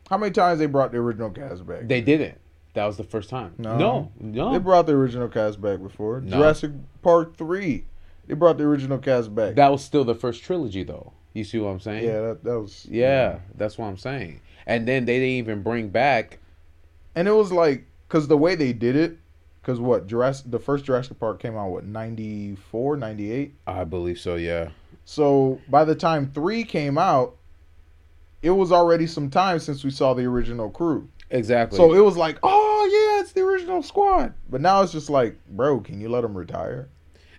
how many times they brought the original cast back? They didn't. That was the first time. No. no, no. They brought the original cast back before. No. Jurassic Park three. They brought the original cast back. that was still the first trilogy, though. You see what I'm saying? yeah, that, that was Yeah, that's what I'm saying. And then they didn't even bring back. And it was like, cause the way they did it, cause what Jurassic, the first Jurassic Park came out what 94, 98? I believe so. Yeah. So by the time three came out, it was already some time since we saw the original crew. Exactly. So it was like, oh yeah, it's the original squad. But now it's just like, bro, can you let them retire?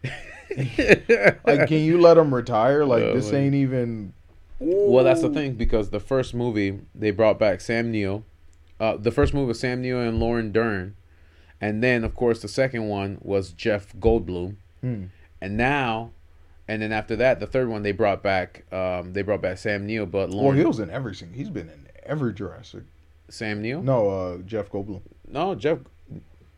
Like, can you let them retire? Like Oh, this my- ain't even. Well, that's the thing because the first movie they brought back Sam Neill. Uh, the first movie was Sam Neill and Lauren Dern, and then of course the second one was Jeff Goldblum, Hmm. and now, and then after that, the third one they brought back. Um, they brought back Sam Neill, but Well, Lauren he was in everything. He's been in every Jurassic. Sam Neill. No, uh, Jeff Goldblum. no, Jeff.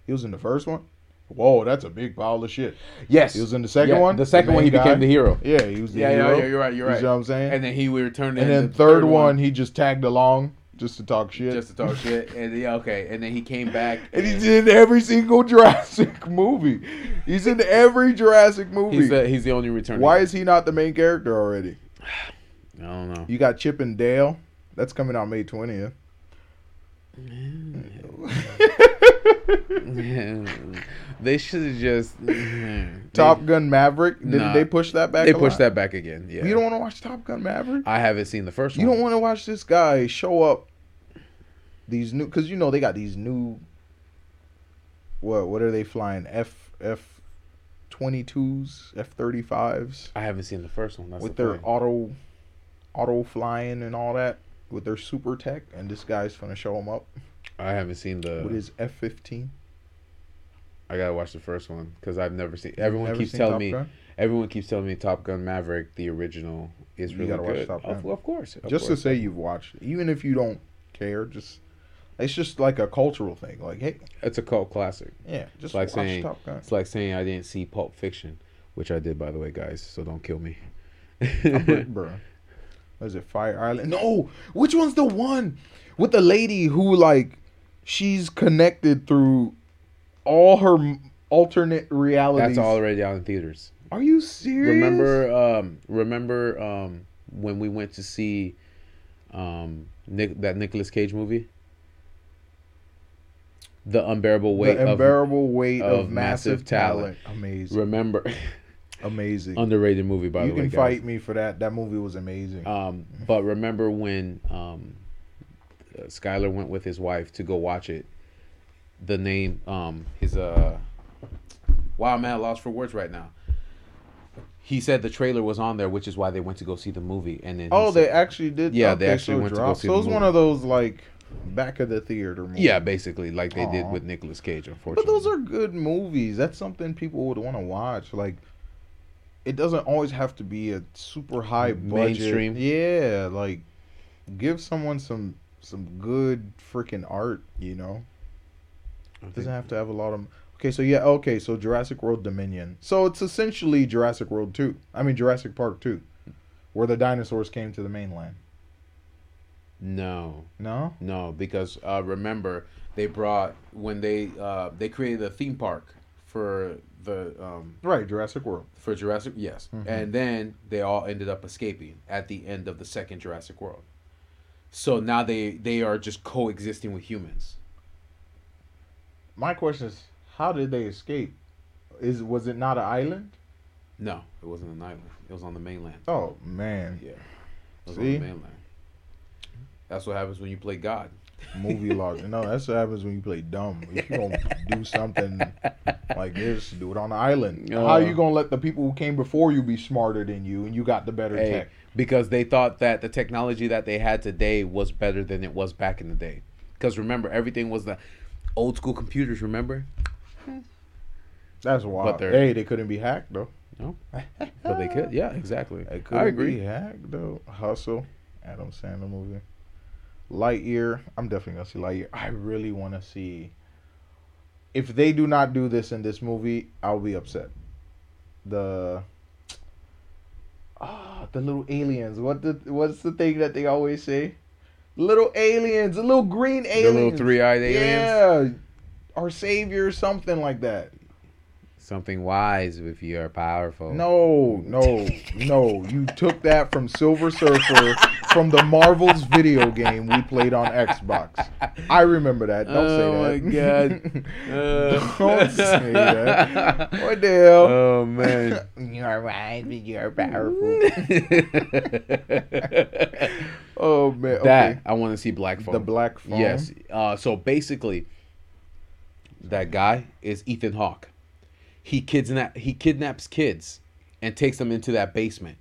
He was in the first one. Whoa, that's a big pile of shit. Yes, He was in the second Yeah, one. The second one, he main became the hero. Yeah, he was the Yeah, yeah, hero. yeah, you're right, you're right. You right. see what I'm saying? And then he returned. And then the third, one, he just tagged along just to talk shit. just to talk shit, and yeah, okay, and then he came back. and he's in every single Jurassic movie. He's in every Jurassic movie. He's the, he's the only returning. Why is he not the main character already? I don't know. You got Chip and Dale. That's coming out May 20th. They should have just Top they- Gun Maverick. Did Nah. they push that back? They pushed lot? that back again. Yeah. You don't want to watch Top Gun Maverick. I haven't seen the first You one. You don't want to watch this guy show up. These new, because you know they got these new. What what are they flying? F F twenty twos, F thirty fives I haven't seen the first one. That's with the their thing. auto, auto flying and all that with their super tech, and this guy's gonna show them up I haven't seen the. What is F fifteen. I gotta watch the first one because I've never seen. Everyone keeps seen telling Top me. Gun? Everyone keeps telling me Top Gun Maverick, the original, is You really gotta watch good. Top Of, Gun. of course. of Just to say you've watched, even if you don't care, just it's just like a cultural thing. Like, hey, it's a cult classic. yeah, just like watch saying- Top Gun. It's like saying I didn't see Pulp Fiction, which I did by the way, guys. So don't kill me. Bro, was it Fire Island? No, which one's the one with the lady who like she's connected through all her alternate realities? That's already out in theaters. Are you serious? Remember, um, remember um, when we went to see um, Nick, that Nicolas Cage movie, The Unbearable Weight the unbearable weight of, of massive, massive talent. talent. Amazing, Remember, amazing. underrated movie by you the way. You can guys. fight me for that. That movie was amazing. Um, but remember when um, uh, Skylar went with his wife to go watch it? The name, um, his uh, wow man, lost for words right now. He said the trailer was on there, which is why they went to go see the movie. And then he oh, they said- actually did. Yeah, they actually went to go see So the it's one of those like back of the theater movies. yeah, basically like they did with Nicolas Cage. Unfortunately, But those are good movies. That's something people would want to watch. Like, it doesn't always have to be a super high budget. Mainstream. Yeah, like, give someone some some good freaking art. You know, doesn't have to have a lot of. Okay, so yeah, okay, so Jurassic World Dominion. So it's essentially Jurassic World Two. I mean Jurassic Park Two, where the dinosaurs came to the mainland. no, No. no, because uh, remember they brought when they uh, they created a theme park for the um, Right, Jurassic World. for Jurassic, yes, Mhm. and then they all ended up escaping at the end of the second Jurassic World. So now they they are just coexisting with humans. My question is, how did they escape? Is was it not an island? No, it wasn't an island. It was on the mainland. Oh man, Yeah, it was See? on the mainland. That's what happens when you play God. movie logic. No, that's what happens when you play dumb. If you gonna do something like this, do it on the island. Uh, how are you gonna let the people who came before you be smarter than you and you got the better Hey, tech? Because they thought that the technology that they had today was better than it was back in the day. Because remember, everything was the old school computers. Remember, That's wild. Hey, they couldn't be hacked though. No, but they could. Yeah, exactly. I agree. be hacked though. Hustle, Adam Sandler movie. Lightyear. I'm definitely gonna see Lightyear. I really want to see. If they do not do this in this movie, I'll be upset. The ah, the little aliens. What the what's the thing that they always say? Little aliens, the little green aliens, The little three-eyed aliens. Yeah, our savior, something like that. Something wise if you are powerful. No, no, no. You took that from Silver Surfer from the Marvel's video game we played on Xbox. I remember that. Don't Oh say my that. Uh, Don't say that. What the hell? Oh man. you're wise, but you're powerful. oh man. That Okay. I want to see Black Phone. The black phone. Yes. Uh, so basically, that guy is Ethan Hawke. He kidnap he kidnaps kids and takes them into that basement.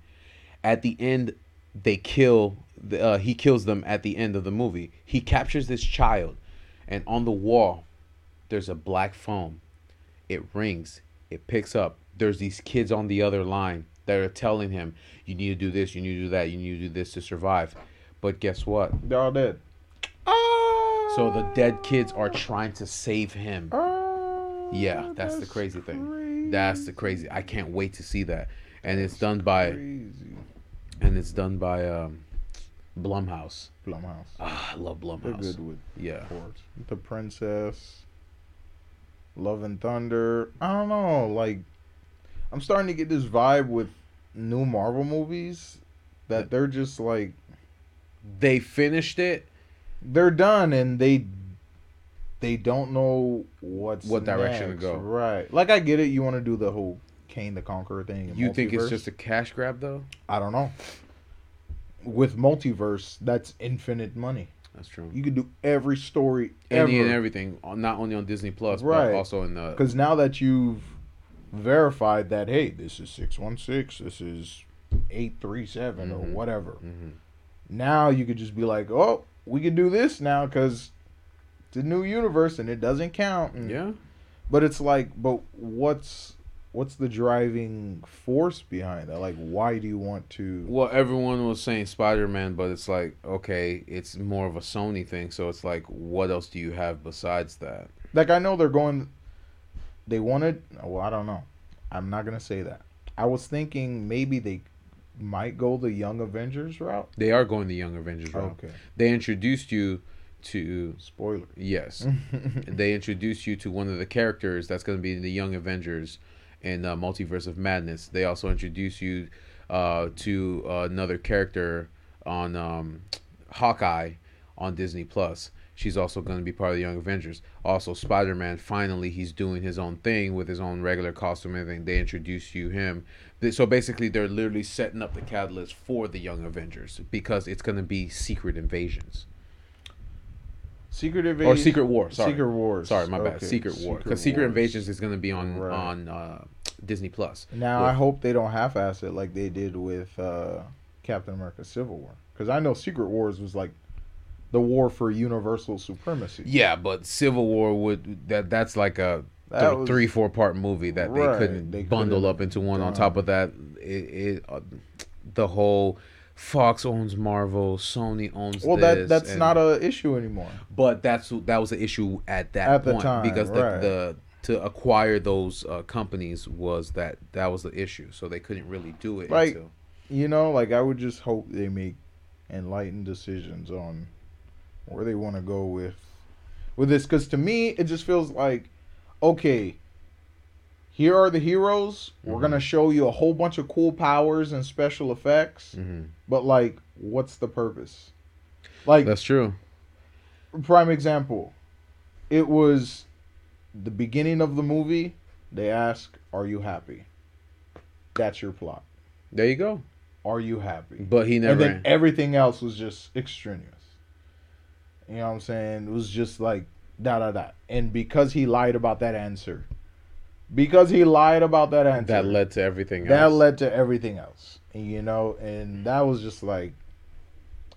At the end, they kill. the- Uh, he kills them at the end of the movie. He captures this child, and on the wall, there's a black phone. It rings. It picks up. There's these kids on the other line that are telling him, "You need to do this. You need to do that. You need to do this to survive." But guess what? They're all dead. So the dead kids are trying to save him. Oh, Yeah, that's, the crazy thing. That's the crazy. I can't wait to see that. And it's done by crazy. and it's done by um Blumhouse. Blumhouse. Ah, I love Blumhouse. They're good with Yeah. sports. The Princess, Love and Thunder. I don't know. Like, I'm starting to get this vibe with new Marvel movies that they're just like They finished it. they're done and they they don't know what's What direction to go. Right. Like I get it. You want to do the whole Kang the Conqueror thing. in You think it's just a cash grab though? I don't know. With multiverse, that's infinite money. That's true. You could do every story ever. Any and everything, not only on Disney Plus, Right. but also in the. Because now that you've verified that, hey, this is six one six, this is eight three seven, or Mhm. whatever. Mhm. Now you could just be like, oh, we could do this now because a new universe and it doesn't count. And- Yeah. But it's like, but what's what's the driving force behind that? Like, why do you want to? Well, everyone was saying Spider Man, but it's like, okay, it's more of a Sony thing. So it's like, what else do you have besides that? Like, I know they're going. They wanted. Well, I don't know. I'm not gonna say that. I was thinking maybe they might go the Young Avengers route. They are going the Young Avengers route. Okay. They introduced you to Spoiler. yes, they introduce you to one of the characters that's going to be in the Young Avengers in uh, Multiverse of Madness. They also introduce you uh, to another character on um, Hawkeye on Disney Plus. She's also going to be part of the Young Avengers. Also, Spider Man. Finally, he's doing his own thing with his own regular costume and everything. They introduce you him. So basically, they're literally setting up the catalyst for the Young Avengers because it's going to be secret invasions Secret Invasion or Secret War. Sorry, Secret Wars. Sorry, my bad. Okay, Secret War because Secret Invasions is going to be on Right. on uh, Disney Plus. Now With- I hope they don't half-ass it like they did with uh, Captain America: Civil War, because I know Secret Wars was like the war for universal supremacy. Yeah, but Civil War would that that's like a th- was- three four part movie that they couldn't they bundle up into one. On top of that, it, it uh, the whole Fox owns Marvel, Sony owns. Well, that that's and- not a issue anymore. But that's that was the issue at that At the point time, because the, right. the to acquire those uh, companies was that that was the issue. So they couldn't really do it Like- until You know, like I would just hope they make enlightened decisions on where they want to go with with this. Because to me, it just feels like, okay, here are the heroes. We're Mhm. gonna show you a whole bunch of cool powers and special effects, Mhm. but like, what's the purpose? Like, that's true. prime example, it was the beginning of the movie. They ask, "Are you happy?" That's your plot. There you go. Are you happy? But he never. and then everything else was just extraneous. You know what I'm saying? It was just like da da da. And because he lied about that answer, because he lied about that answer, that led to everything that else. led to everything else. And, you know, and that was just like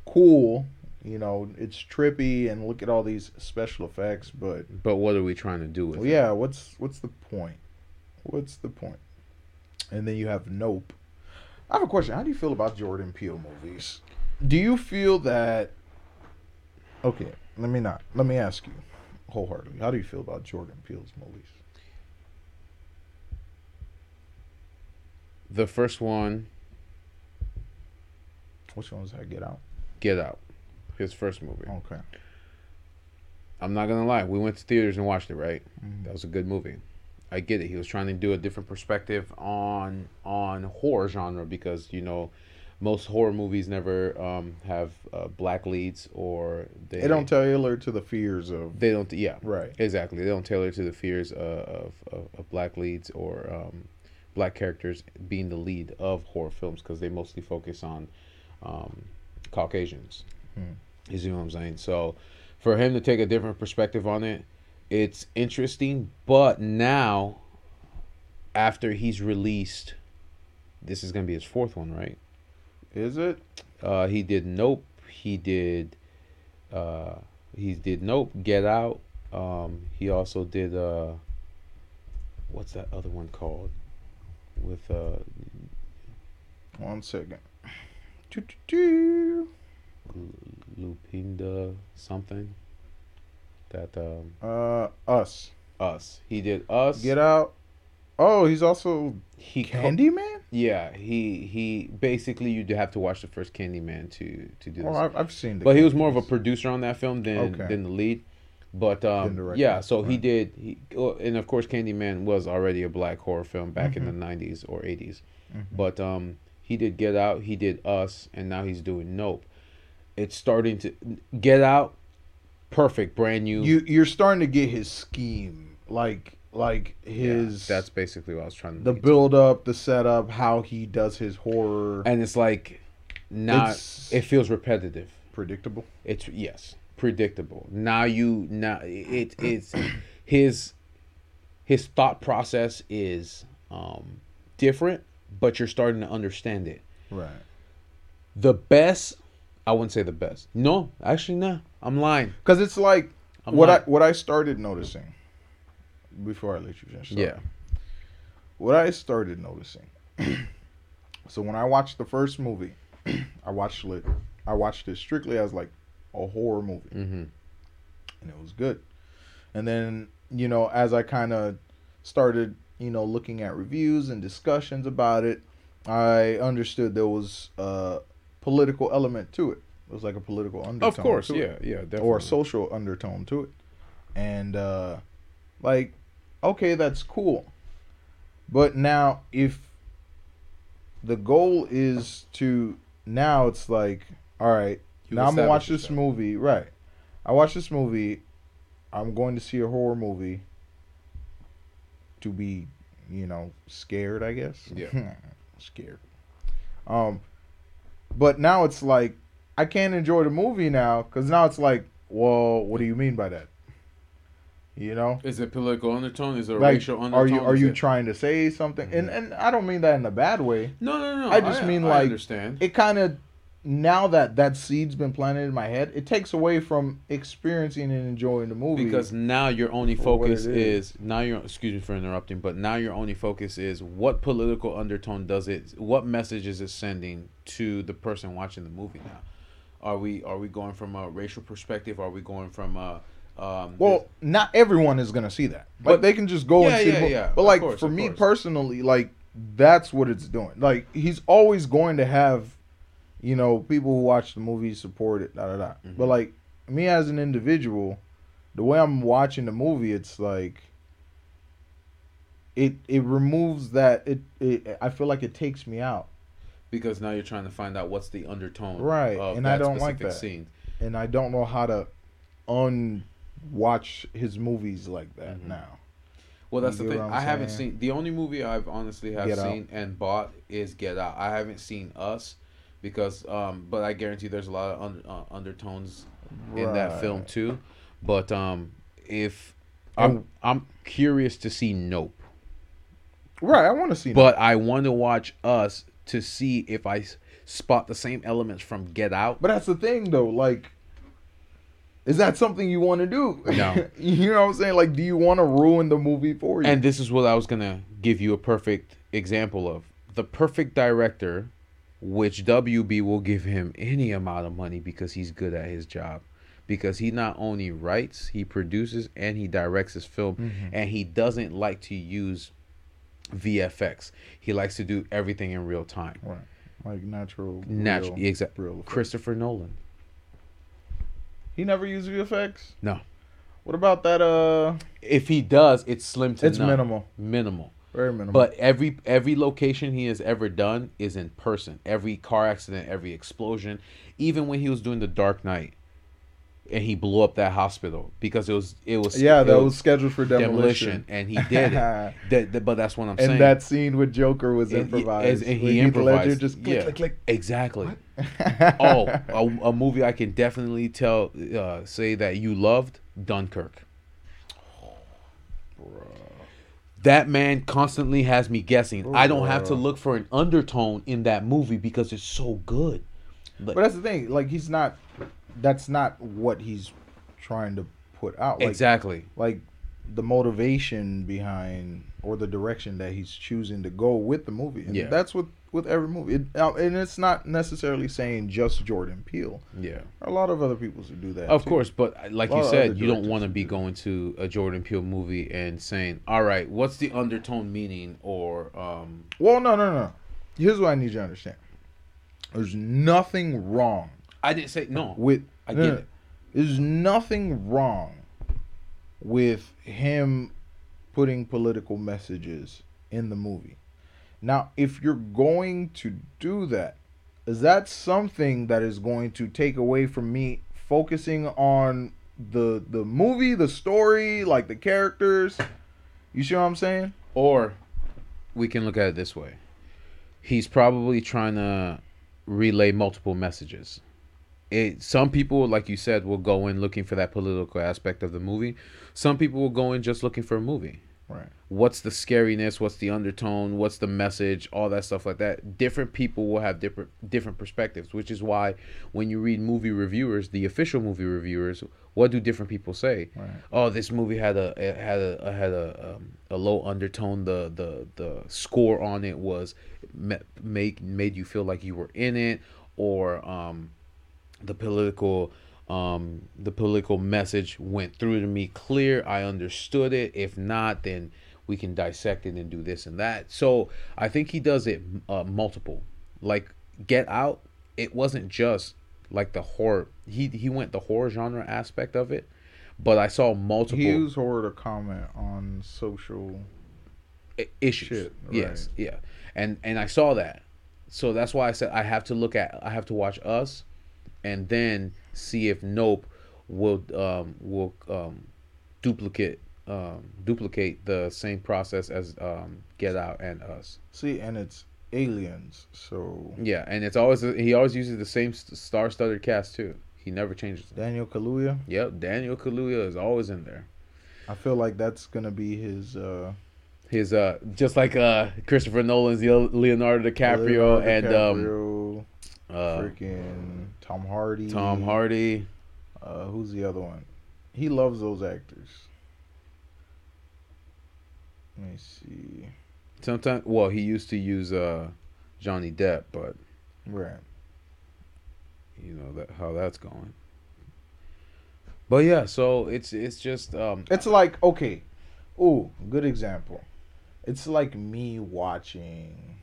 cool. You know, it's trippy and look at all these special effects, but But what are we trying to do with well, it? yeah, what's what's the point? What's the point? And then you have Nope. I have a question. How do you feel about Jordan Peele movies? Do you feel that? Okay, let me not. Let me ask you, wholeheartedly. How do you feel about Jordan Peele's movies? The first one, Which one was that? Get Out. Get Out, his first movie. Okay. I'm not gonna lie, we went to theaters and watched it. Right, Mhm. that was a good movie. I get it. He was trying to do a different perspective on on horror genre because you know most horror movies never um, have uh, black leads or they, They don't tailor to the fears of. they don't yeah Right. exactly they don't tailor to the fears uh, of, of, of black leads or um, black characters being the lead of horror films because they mostly focus on um, Caucasians. Hmm. You see what I'm saying? So for him to take a different perspective on it, it's interesting. But now, after he's released, this is gonna be his fourth one, right? Is it? Uh, he did Nope. He did. Uh, he did Nope. Get Out. Um, he also did. Uh, what's that other one called? With uh, One second. Choo-choo-choo. Lupita something. That um, Uh, Us. Us. He did Us. Get Out. Oh, he's also He co- Candyman. Yeah, he he basically you'd have to watch the first Candyman to to do this. Oh, I've, I've seen. The but he was more of a producer on that film than Okay. than the lead. But um, yeah, so he did. He and of course Candyman was already a black horror film back Mm-hmm. in the '90s or '80s. Mhm. But um, he did Get Out. He did Us, and now he's doing Nope. It's starting to Get Out. perfect, brand new. you you're starting to get his scheme, like like Yeah, his that's basically what I was trying to. the lead to. build up, the setup, how he does his horror. and it's like, not. It's- it feels repetitive. predictable. It's yes, predictable. Now you now it it's his his thought process is um different, but you're starting to understand it. Right. The best, I wouldn't say the best. No, actually, no, I'm lying. Because it's like I'm what not- I what I started noticing before I let you finish. sorry. Yeah, What I started noticing. so when I watched the first movie, I watched it. I watched it strictly as like a horror movie, hmm and it was good. And then you know, as I kind of started, you know, looking at reviews and discussions about it, I understood there was a political element to it. It was like a political undertone. of course, yeah, it. yeah, definitely. or a social undertone to it. And uh like okay, that's cool. But now if the goal is to now it's like all right, You now I'm going to watch this movie, right. I watch this movie, I'm going to see a horror movie to be, you know, scared, I guess. Yeah. scared. Um but now it's like I can't enjoy the movie now because now it's like, well, what do you mean by that? You know, Is it political undertone? Is it a like, racial undertone? are you are you it- trying to say something? And and I don't mean that in a bad way. No, no, no. I just mean, I like, understand. It kind of now that that seed's been planted in my head, it takes away from experiencing and enjoying the movie because now your only focus is. is. now your excuse me for interrupting, but now your only focus is what political undertone does it? What message is it sending to the person watching the movie now? Are we are we going from a racial perspective? Are we going from a um, Well, not everyone is gonna see that, but But- they can just go Yeah, and see. yeah, yeah, But like course, for me course. personally, like that's what it's doing. Like he's always going to have, you know, people who watch the movie support it. Da da da. Mm-hmm. But like me as an individual, the way I'm watching the movie, it's like. It it removes that it, it I feel like it takes me out because now you're trying to find out what's the undertone, Right, and I don't like that. Scene. and I don't know how to unwatch his movies like that Mhm. now. Well, that's You the thing. I'm haven't seen the only movie I've honestly have Get Out. seen and bought is Get Out. I haven't seen Us because, um, but I guarantee there's a lot of under, uh, undertones in that film too. But um, if I'm I'm curious to see Nope, Right, I want to see. but I want to watch Us to see if I spot the same elements from Get Out. But that's the thing, though. Like, is that something you want to do? No. you know what I'm saying? Like, do you want to ruin the movie for you? And this is what I was gonna give you a perfect example of. The perfect director, which WB will give him any amount of money because he's good at his job. Because he not only writes, he produces and he directs his film Mm-hmm. and he doesn't like to use VFX. He likes to do everything in real time. right, like natural, Natural, exactly. Christopher Nolan. He never used VFX. No. What about that? Uh, If he does, it's slim to it's none. minimal, Minimal. Very minimal. But every every location he has ever done is in person. Every car accident, every explosion, even when he was doing the Dark Knight, and he blew up that hospital because it was it was yeah, it that was scheduled for demolition, demolition. and he did it. That- that- but that's what I'm and saying. that scene with Joker was And- improvised. and where he Heath Ledger improvised. just click, yeah, click, click. exactly. oh, a, a movie I can definitely tell uh, say that you loved Dunkirk. That man constantly has me guessing. I don't have to look for an undertone in that movie because it's so good. But, But that's the thing. Like he's not. That's not what he's trying to put out. Like, exactly. Like the motivation behind or the direction that he's choosing to go with the movie. And Yeah. That's with with every movie. It, uh, and it's not necessarily saying just Jordan Peele. Yeah. A lot of other people who do that. Of too. course, but uh, like you said, you don't want to be going to a Jordan Peele movie and saying, "All right, what's the undertone meaning?" or um, Well, no, no, no. Here's what I need you to understand. There's nothing wrong I didn't say no. with I get no. it. There's nothing wrong with him putting political messages in the movie. Now, if you're going to do that, is that something that is going to take away from me focusing on the the movie, the story, like the characters. You see what I'm saying? Or we can look at it this way. He's probably trying to relay multiple messages. It, some people, like you said, will go in looking for that political aspect of the movie. Some people will go in just looking for a movie. Right. What's the scariness? What's the undertone? What's the message? All that stuff like that. Different people will have different different perspectives, which is why when you read movie reviewers, the official movie reviewers, what do different people say? Right. Oh, this movie had a it had a had a um, a low undertone. The the the score on it was make made you feel like you were in it, or um, the political um the political message went through to me clear. I understood it. If not then we can dissect it and do this and that. So i think he does it uh, multiple. Like get out it wasn't just like the horror he he went the horror genre aspect of it but i saw multiple He used horror to comment on social. i- issues. Shit, Yes, yeah, and and I saw that, so that's why I said I have to look at I have to watch Us, and then see if Nope will um will um duplicate um duplicate the same process as um Get Out and Us. See, and it's aliens, so Yeah, and it's always he always uses the same star studded cast too. He never changes. Them. Daniel Kaluuya. Yep, Daniel Kaluuya is always in there. I feel like that's gonna be his. uh His uh just like uh Christopher Nolan's Leonardo DiCaprio Leonardo and um DiCaprio, uh freaking Tom Hardy. Tom Hardy. Uh, who's the other one? He loves those actors. Let me see. Sometimes, well, he used to use uh, Johnny Depp, but Right. you know that how that's going. But yeah, so it's it's just um, It's like okay, ooh, good example. It's like me watching.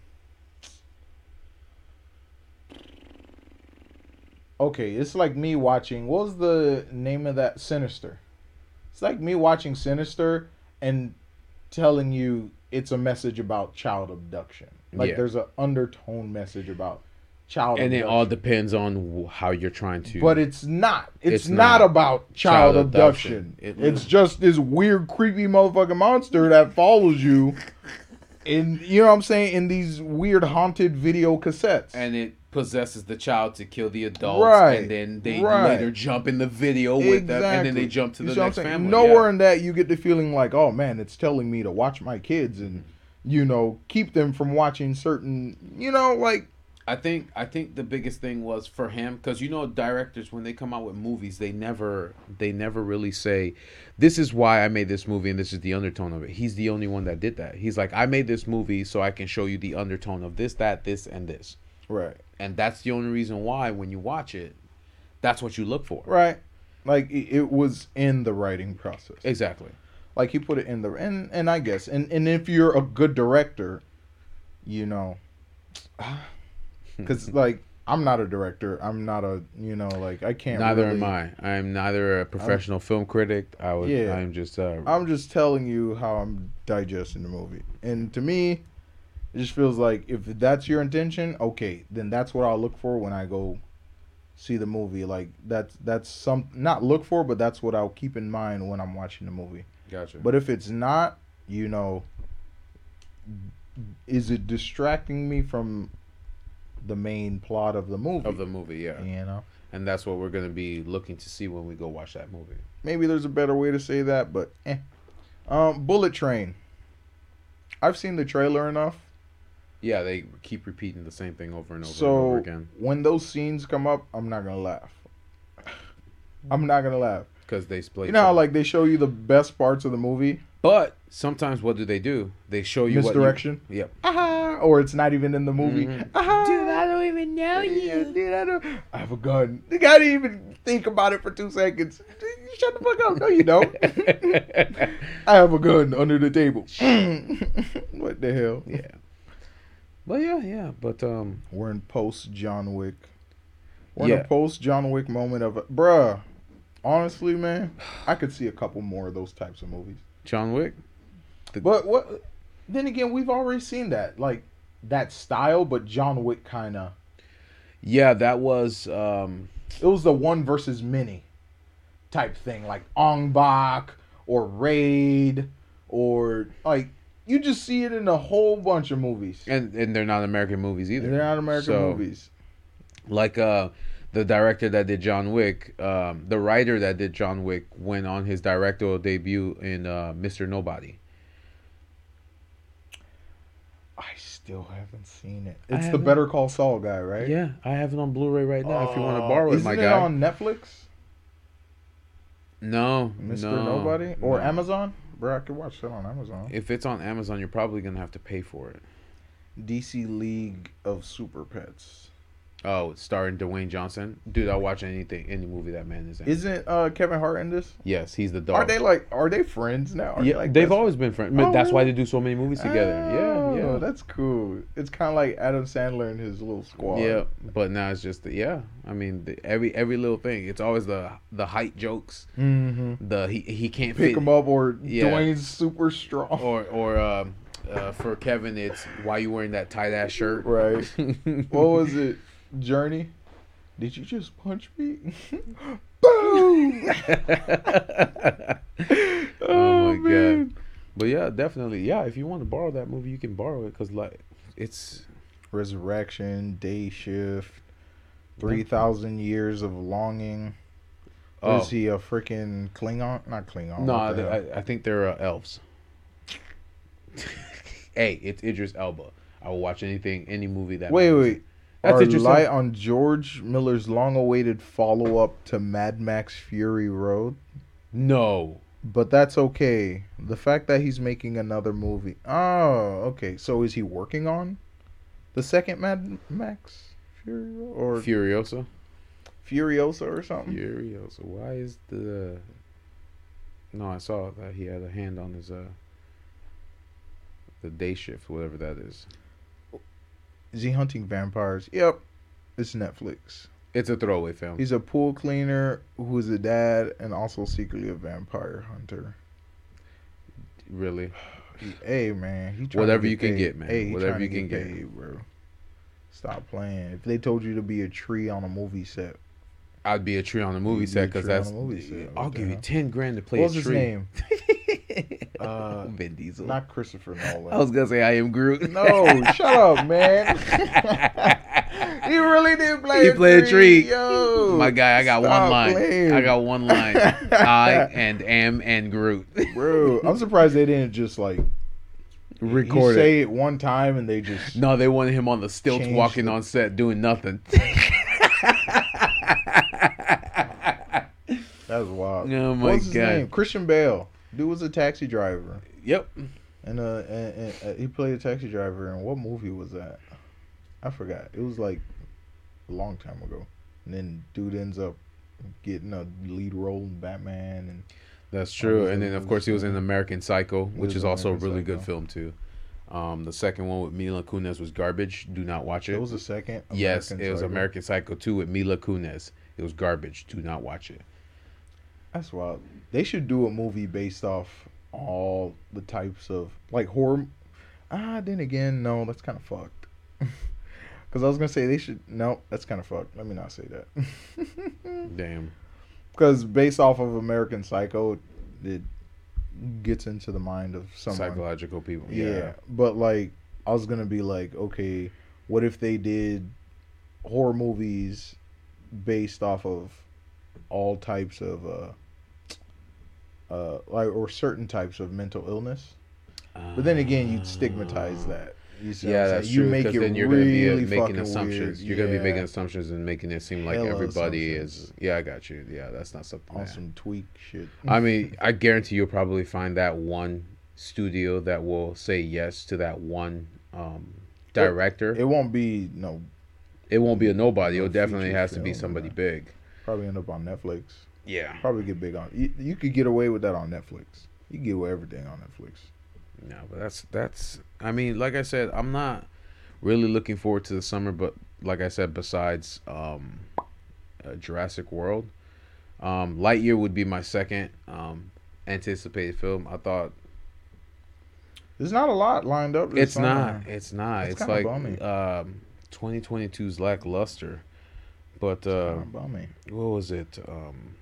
Okay, it's like me watching. What was the name of that Sinister? It's like me watching Sinister and telling you it's a message about child abduction. Like Yeah. there's an undertone message about child and it all depends on how you're trying to. But it's not. It's, It's not, not. about child, Child abduction. abduction. It- it's just this weird, creepy motherfucking monster that follows you. In you know what I'm saying? In these weird haunted video cassettes. and it possesses the child to kill the adults, Right, and then they right. later jump in the video with them, and then they jump to the next family. Nowhere yeah. in that you get the feeling like, oh man, it's telling me to watch my kids and you know keep them from watching certain, you know, like I think I think the biggest thing was for him because you know directors when they come out with movies they never they never really say this is why I made this movie and this is the undertone of it. He's the only one that did that. He's like I made this movie so I can show you the undertone of this that this and this. right, And that's the only reason why when you watch it that's what you look for. right, like it, it was in the writing process. Exactly. like he put it in the and and I guess and and if you're a good director, you know, because like I'm not a director, I'm not a you know like I can't. neither really- am I. I'm neither a professional film critic. I was Yeah. I'm just uh I'm just telling you how I'm digesting the movie, and to me, it just feels like if that's your intention, okay, then that's what I'll look for when I go see the movie. Like that's that's some not look for, but that's what I'll keep in mind when I'm watching the movie. gotcha. But if it's not, you know, is it distracting me from the main plot of the movie? of the movie, yeah. you know, And that's what we're going to be looking to see when we go watch that movie. maybe there's a better way to say that, but eh. Um, Bullet Train. I've seen the trailer enough, Yeah, they keep repeating the same thing over and over and over again when those scenes come up, I'm not gonna laugh. I'm not gonna laugh. because they split. You know how like they show you the best parts of the movie, but sometimes what do they do? They show you what you- misdirection, Yep. aha, or it's not even in the movie. Mhm. Aha. Dude, I don't even know Yeah, you. dude, I, don't, I have a gun. You gotta even think about it for two seconds. Shut the fuck up. No, you don't. I have a gun under the table. what the hell? Yeah. But yeah, yeah. But um, We're in post John Wick. We're in a post John Wick moment of bruh. Honestly, man, I could see a couple more of those types of movies. John Wick. But what? Then again, we've already seen that, like that style, but John Wick kind of. Yeah, that was um, It was the one versus many type thing, like Ong Bak or Raid, or like you just see it in a whole bunch of movies. and and they're not American movies either. They're not American So, movies. Like uh, the director that did John Wick, um, the writer that did John Wick went on his directorial debut in uh, Mr. Nobody. I still haven't seen it. It's the. Better Call Saul guy, right? Yeah, I have it on Blu-ray right now. if you want to Oh, borrow it, isn't my it guy. on Netflix, no, Mr. no, Nobody, or no. Amazon? Bro, I could watch that on Amazon. If it's on Amazon, you're probably gonna have to pay for it. DC League of Super Pets. Oh, starring Dwayne Johnson, dude. I'll watch anything, any movie that man is in. Isn't uh, Kevin Hart in this? yes, he's the dog. Are they like? Are they friends now? Are they, yeah, like they've always been friends. Oh, That's why they do so many movies together. Oh, yeah, yeah. that's cool. It's kind of like Adam Sandler and his little squad. Yeah, but now it's just the, yeah. I mean, the, every every little thing. It's always the the height jokes. Mm-hmm. The he he can't Pick fit him up, or Yeah. Dwayne's super strong. or or um, uh, for Kevin, it's why you wearing that tight ass shirt. Right. what was it? Journey. Did you just punch me? Boom! oh my man. god. But yeah, definitely. Yeah, if you want to borrow that movie, you can borrow it because like it's Resurrection, Day Shift, Three Thousand Years of Longing. oh Is he a freaking Klingon? Not Klingon. no, I. I, think they're uh, elves. hey, it's Idris Elba. I will watch anything, any movie that. Wait, wait. That's interesting. light on George Miller's long-awaited follow-up to Mad Max Fury Road? No. But that's okay. The fact that he's making another movie. Oh, okay. So is he working on the second Mad Max Fury Road or Furiosa. Furiosa or something? Furiosa. Why is the? No, I saw that he had a hand on his uh. The day shift, whatever that is. Is he hunting vampires? Yep. It's Netflix. It's a throwaway film. He's a pool cleaner who's a dad and also secretly a vampire hunter. really. Hey man, he Whatever you can get, man. Hey, Whatever you can get. paid, bro. Stop playing. If they told you to be a tree on a movie set, I'd be a tree on a movie set because that's. movie set. I'll give you ten grand to play what was a his name? Uh, Vin Diesel. Not Christopher Nolan. I was gonna say I am Groot. No, shut up, man. he really did play. He a played a tree. tree. Yo, My guy, I got one line. playing. I got one line. I and am and Groot. Bro, I'm surprised they didn't just like Record say it one time and they just No, they wanted him on the stilts walking the- on set doing nothing. That's wild. Oh my What's his God. name? Christian Bale. Dude was a taxi driver, yep. and uh, and, and, uh, he played a taxi driver. And what movie was that? I forgot. It was like a long time ago. And then dude ends up getting a lead role in Batman, and That's true. And then of course he was in American Psycho, which is also a really good film too. Um, the second one with Mila Kunis was garbage. Do not watch it. it was a second. yes, American it was American Psycho 2 with Mila Kunis. It was garbage. Do not watch it. That's wild. They should do a movie based off all the types of like horror. Ah, then again, no, that's kind of fucked. Because I was gonna say they should. No, that's kind of fucked. Let me not say that. Damn. Because based off of American Psycho, it gets into the mind of someone. Psychological people. Yeah. Yeah. but like I was gonna be like, okay, what if they did horror movies based off of all types of uh uh or certain types of mental illness? But then again, you'd stigmatize that. You Yeah, that's you true. make it then you're really gonna be uh, making fucking assumptions. weird. You're gonna be making assumptions and making it seem like everybody is. Yeah, I got you. Yeah, that's not something. on that- some tweak shit. I mean, I guarantee you'll probably find that one studio that will say yes to that one um, director. it won't be no It won't be a nobody. No It definitely has to be somebody big. probably end up on Netflix. Yeah. Probably get big on. You, you could get away with that on Netflix. You can get away with everything on Netflix. No, but that's that's. I mean, like I said, I'm not really looking forward to the summer. But like I said, besides um, uh, Jurassic World, um, Lightyear would be my second um, anticipated film. I thought There's not a lot lined up. It's not. It's not. It's kinda like bummy. um, 2022's lackluster. But uh, what was it? Um,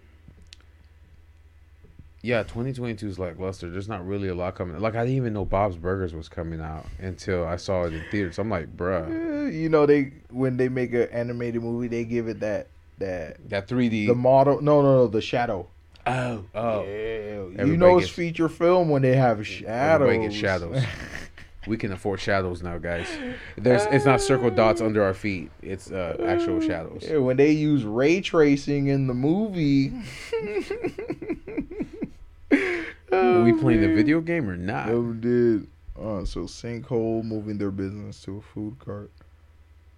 yeah, 2022 is lackluster. There's not really a lot coming. Like I didn't even know Bob's Burgers was coming out until I saw it in theaters. I'm like, bruh, Eh, you know they when they make an animated movie, they give it that that that 3D. the model. No, no, no, the shadow. oh, oh, Yeah, you Everybody know it's gets- feature film when they have shadows. Everybody gets shadows. we can afford shadows now, guys. There's it's not circle dots under our feet. It's uh, actual shadows. Yeah, when they use ray tracing in the movie. Are we playing the video game or not? Never did. Uh, so sinkhole moving their business to a food cart.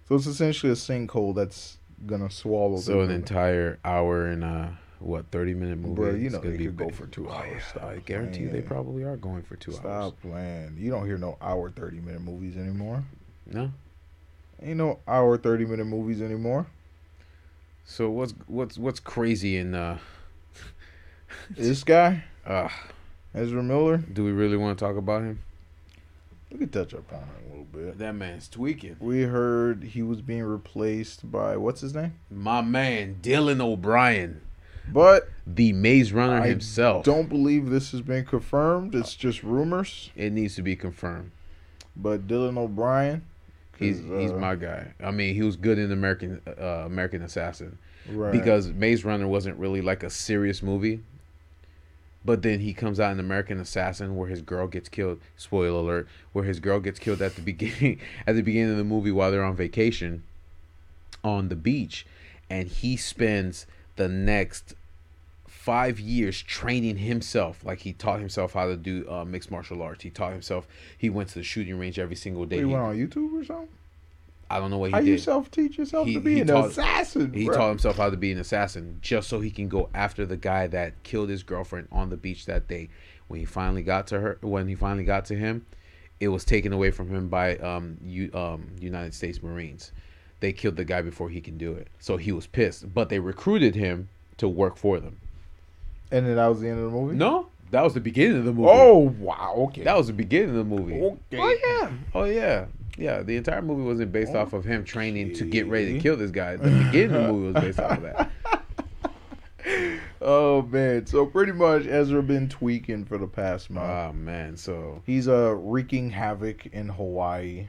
So it's essentially a sinkhole that's gonna swallow. So an entire hour and uh what thirty minute movie. Bruh, you know they could go for two hours. yeah, I guarantee you they probably are going for two hours. Stop playing. You don't hear no hour thirty minute movies anymore. No. Ain't no hour thirty minute movies anymore. So what's what's what's crazy in uh this guy, uh Ezra Miller, do we really want to talk about him? we could touch upon it a little bit. That man's tweaking. We heard he was being replaced by what's his name? My man, Dylan O'Brien, But the Maze Runner I himself. don't believe this has been confirmed. It's just rumors. It needs to be confirmed. But Dylan O'Brien, He's he's uh, my guy. I mean, he was good in American uh, American Assassin right. because Maze Runner wasn't really like a serious movie. But then he comes out in American Assassin where his girl gets killed. Spoiler alert: where his girl gets killed at the beginning at the beginning of the movie while they're on vacation on the beach, and he spends the next five years training himself. Like he taught himself how to do uh, mixed martial arts. He taught himself. He went to the shooting range every single day. he He- went on YouTube or something. I don't know what he How did. you self teach yourself He- to be an taught- assassin? He bruh? taught himself how to be an assassin just so he can go after the guy that killed his girlfriend on the beach that day. When he finally got to her, when he finally got to him, it was taken away from him by um, U, um, United States Marines. They killed the guy before he can do it, so he was pissed. But they recruited him to work for them. And then that was the end of the movie. No, that was the beginning of the movie. Oh wow. Okay. that was the beginning of the movie. Okay. Oh yeah. Oh yeah. Yeah, the entire movie wasn't based off of him training to get ready to kill this guy. The beginning of the movie was based off of that. oh man. So pretty much Ezra been tweaking for the past month. Oh man, so He's uh wreaking havoc in Hawaii.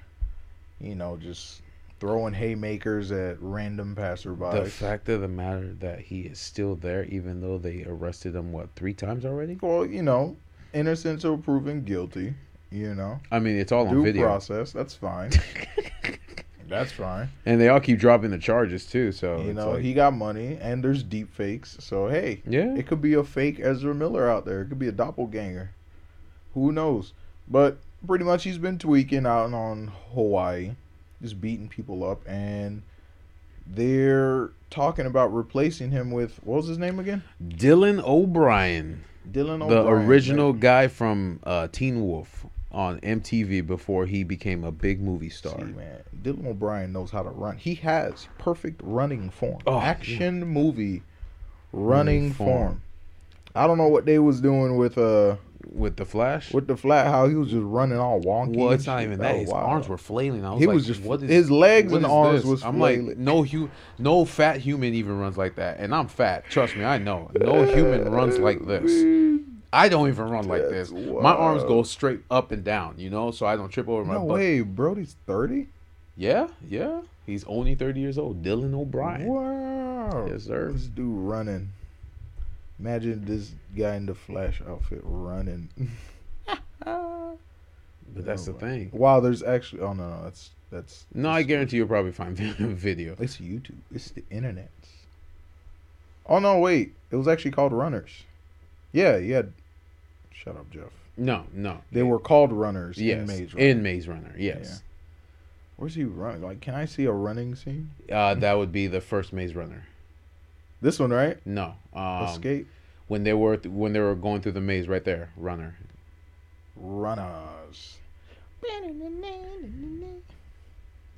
You know, just throwing haymakers at random passersby. the fact of the matter that he is still there, even though they arrested him what three times already. well, you know, innocent till proven guilty. You know, I mean, it's all on due video, process. That's fine. That's fine. and they all keep dropping the charges too. So You know, like- he got money, and there's deep fakes. So hey, yeah, it could be a fake Ezra Miller out there. It could be a doppelganger. Who knows? But pretty much, he's been tweaking out on Hawaii, just beating people up, and they're talking about replacing him with what was his name again? Dylan O'Brien, Dylan O'Brien. the original guy from uh, Teen Wolf on MTV before he became a big movie See, star. man, Dylan O'Brien knows how to run. He has perfect running form. Oh, Action movie running form. form. I don't know what they was doing with uh With the Flash, with the flat. How he was just running all wonky. well, it's not even Oh, that. His wow. arms were flailing. I was He like, was just what is his legs and arms this? was I'm like, no, hu- no fat human even runs like that, and I'm fat. Trust me, I know. No human runs like this. I don't even run like That's this. My arms go straight up and down, you know, so I don't trip over my No butt. way, Brody's thirty. Yeah, yeah. He's only 30 years old. Dylan O'Brien. Wow. Yes, sir. This dude running. Imagine this guy in the Flash outfit running. But that's the thing. Wow, there's actually. Oh no, no, that's that's. No, I guarantee you'll probably find video. It's YouTube. It's the internet. Oh no, wait. It was actually called Runners. Yeah, yeah. Shut up, Jeff. No, no. They were called Runners yes. in Maze Runner. In Maze Runner, yes. Where's he running? Like, can I see a running scene? Uh, that would be the first Maze Runner. This one, right? No. Um, Escape when they were when they were going through the maze right there, Runner. Runners.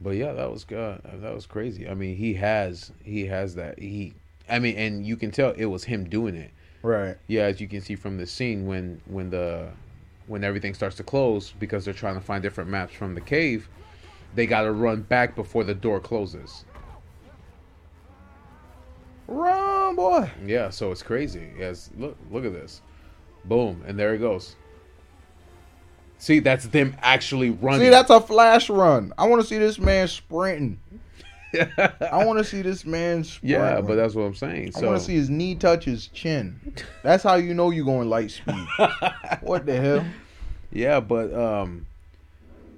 But yeah, that was uh, that was crazy. I mean, he has he has that he. I mean, and you can tell it was him doing it. Right. Yeah, as you can see from the scene when when the when everything starts to close because they're trying to find different maps from the cave, they got to run back before the door closes. Run, boy. Yeah, so it's crazy. Yes, look look at this. Boom, and there it goes. See, that's them actually running. See, that's a flash run. I want to see this man sprinting. I want to see this man's. yeah, but that's what I'm saying. So. I want to see his knee touch his chin. That's how you know you're going light speed. what the hell? yeah, but um,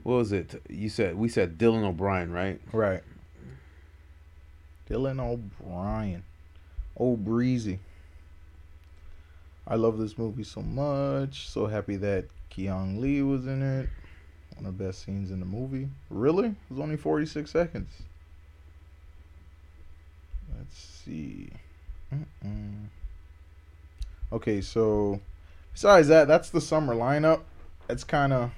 what was it? You said we said Dylan O'Brien, right? Right. Dylan O'Brien. Oh, breezy. I love this movie so much. So happy that Ki Hong Lee was in it. One of the best scenes in the movie. Really? It was only 46 seconds. Let's see. Mm-mm. Okay, so besides that, that's the summer lineup. It's kind of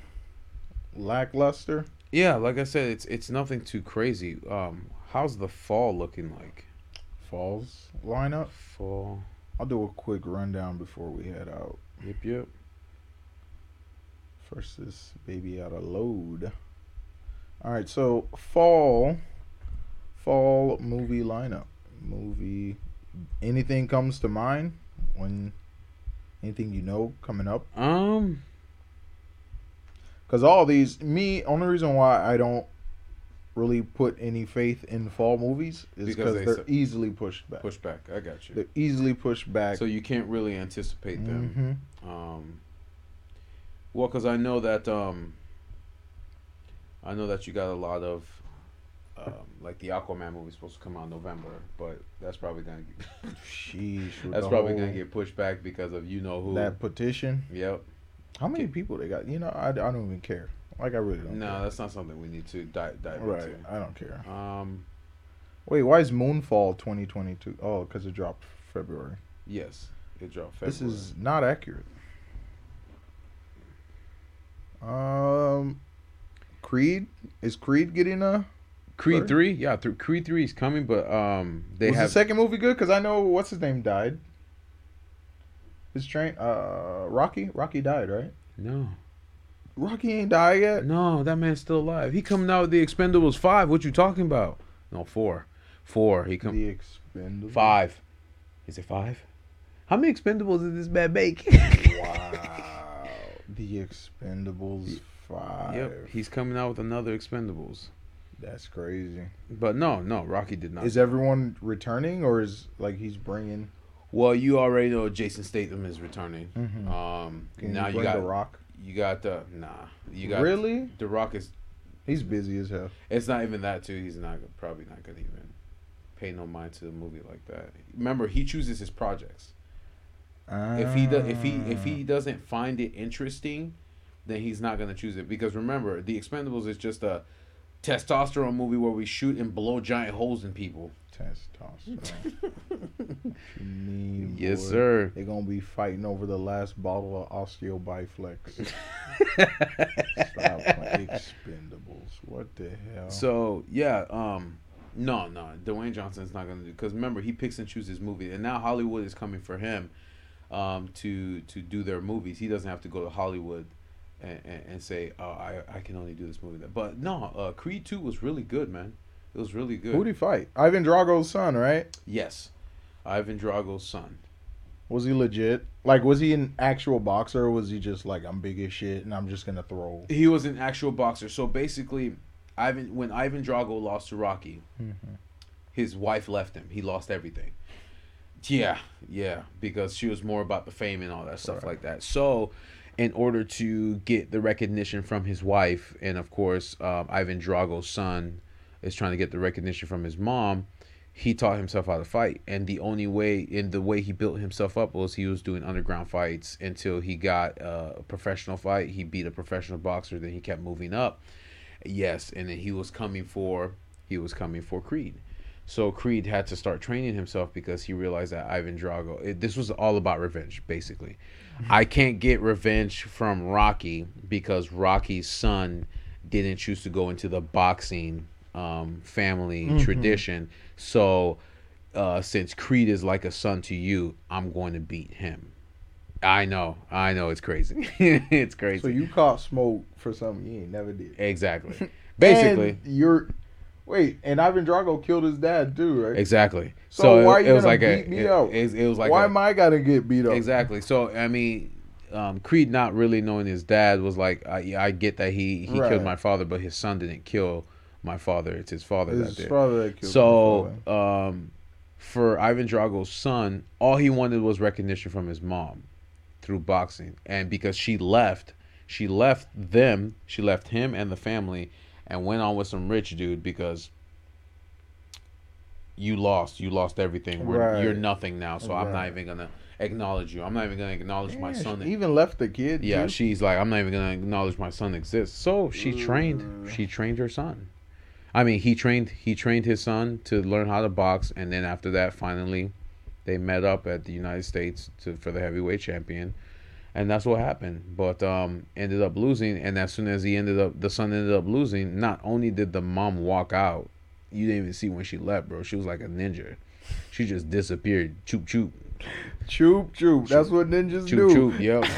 lackluster. Yeah, like I said, it's it's nothing too crazy. Um, how's the fall looking like? Falls lineup. Fall. I'll do a quick rundown before we head out. Yep, yep. First, this baby out of load. All right, so fall, fall movie lineup. Movie, anything comes to mind when anything you know coming up? Um, Because all these, me, only reason why I don't really put any faith in fall movies is Because they they're su- easily pushed back. push back. I got you. They're easily pushed back. So you can't really anticipate them. Mhm. Um, well, because I know that um, I know that you got a lot of um, like the Aquaman movie supposed to come out in November, but that's probably gonna get, Sheesh. that's probably gonna get pushed back because of you know who. that petition. Yep. How many people they got? You know, I, I don't even care. Like I really don't. No, care. that's not something we need to dive, dive right. into. I don't care. Um, Wait, why is Moonfall 2022? Oh, because it dropped February. yes, it dropped. February. This is not accurate. Um, Creed is Creed getting a? Creed three. Yeah, th- Creed three is coming, but um, they was have the second movie good? Because I know what's his name died. His train, uh, Rocky. Rocky died, right? no, Rocky ain't died yet. no, that man's still alive. He coming out with the Expendables five. What you talking about? No, four, four. He come The Expendables. five. Is it five? How many Expendables did this man make? Wow. the Expendables five. Yep, he's coming out with another Expendables. That's crazy. But no, no, Rocky did not. Is everyone returning, or is like he's bringing? well, you already know Jason Statham is returning. Mhm. Um, Can now you you got the Rock? you got the nah. You got really? The Rock is. He's busy as hell. It's not even that too. He's not probably not gonna even pay no mind to the movie like that. Remember, he chooses his projects. If he does, if he if Ah. he doesn't find it interesting, then he's not gonna choose it. Because remember, The Expendables is just a testosterone movie where we shoot and blow giant holes in people. testosterone. You mean, Yes, boy? sir. They're gonna be fighting over the last bottle of Osteo Bi-Flex. Stop Expendables. What the hell? So yeah, um, no, no, Dwayne Johnson's not gonna do because remember he picks and chooses movies, and now Hollywood is coming for him, um, to to do their movies. He doesn't have to go to Hollywood, and, and, and say, oh, I I can only do this movie. But no, uh, Creed Two was really good, man. It was really good. who'd he fight? Ivan Drago's son, right? yes, Ivan Drago's son. Was he legit? Like, was he an actual boxer, or was he just like, I'm big as shit and I'm just gonna throw? He was an actual boxer. So basically, Ivan when Ivan Drago lost to Rocky, his wife left him. He lost everything. Yeah, yeah, because she was more about the fame and all that stuff Right. like that. So, in order to get the recognition from his wife, and of course, um, Ivan Drago's son is trying to get the recognition from his mom. He taught himself how to fight, and the only way, in the way he built himself up, was he was doing underground fights until he got a professional fight. He beat a professional boxer, then he kept moving up. Yes, and then he was coming for he was coming for Creed. So Creed had to start training himself because he realized that Ivan Drago. It, this was all about revenge, basically. I can't get revenge from Rocky because Rocky's son didn't choose to go into the boxing um, family tradition. So uh, since Creed is like a son to you, I'm going to beat him. I know, I know, it's crazy. it's crazy. So you caught smoke for something you ain't never did. exactly, basically. And you're wait, and Ivan Drago killed his dad too, right? Exactly. So why it, you it was gonna like a beat me it, up? it, was- it was like Why a, am I gotta get beat up? exactly. So I mean, um, Creed not really knowing his dad was like, I, I get that he he Right. killed my father, but his son didn't kill my father. It's his father His that did. father that killed So, um, for Ivan Drago's son, all he wanted was recognition from his mom through boxing, and because she left, she left them, she left him and the family, and went on with some rich dude because you lost, you lost everything. We're, Right. You're nothing now, so I'm not even gonna acknowledge you. I'm not even gonna acknowledge my son. even left the kid. Yeah, too. she's like, I'm not even gonna acknowledge my son exists. So she mm. trained. She trained her son. I mean, he trained. He trained his son to learn how to box, and then after that, finally, they met up at the United States to for the heavyweight champion, and that's what happened. But um, ended up losing, and as soon as he ended up, the son ended up losing. Not only did the mom walk out, you didn't even see when she left, bro. She was like a ninja. She just disappeared. Choop choop. Choop choop. That's what ninjas Choop do. choop. Yep.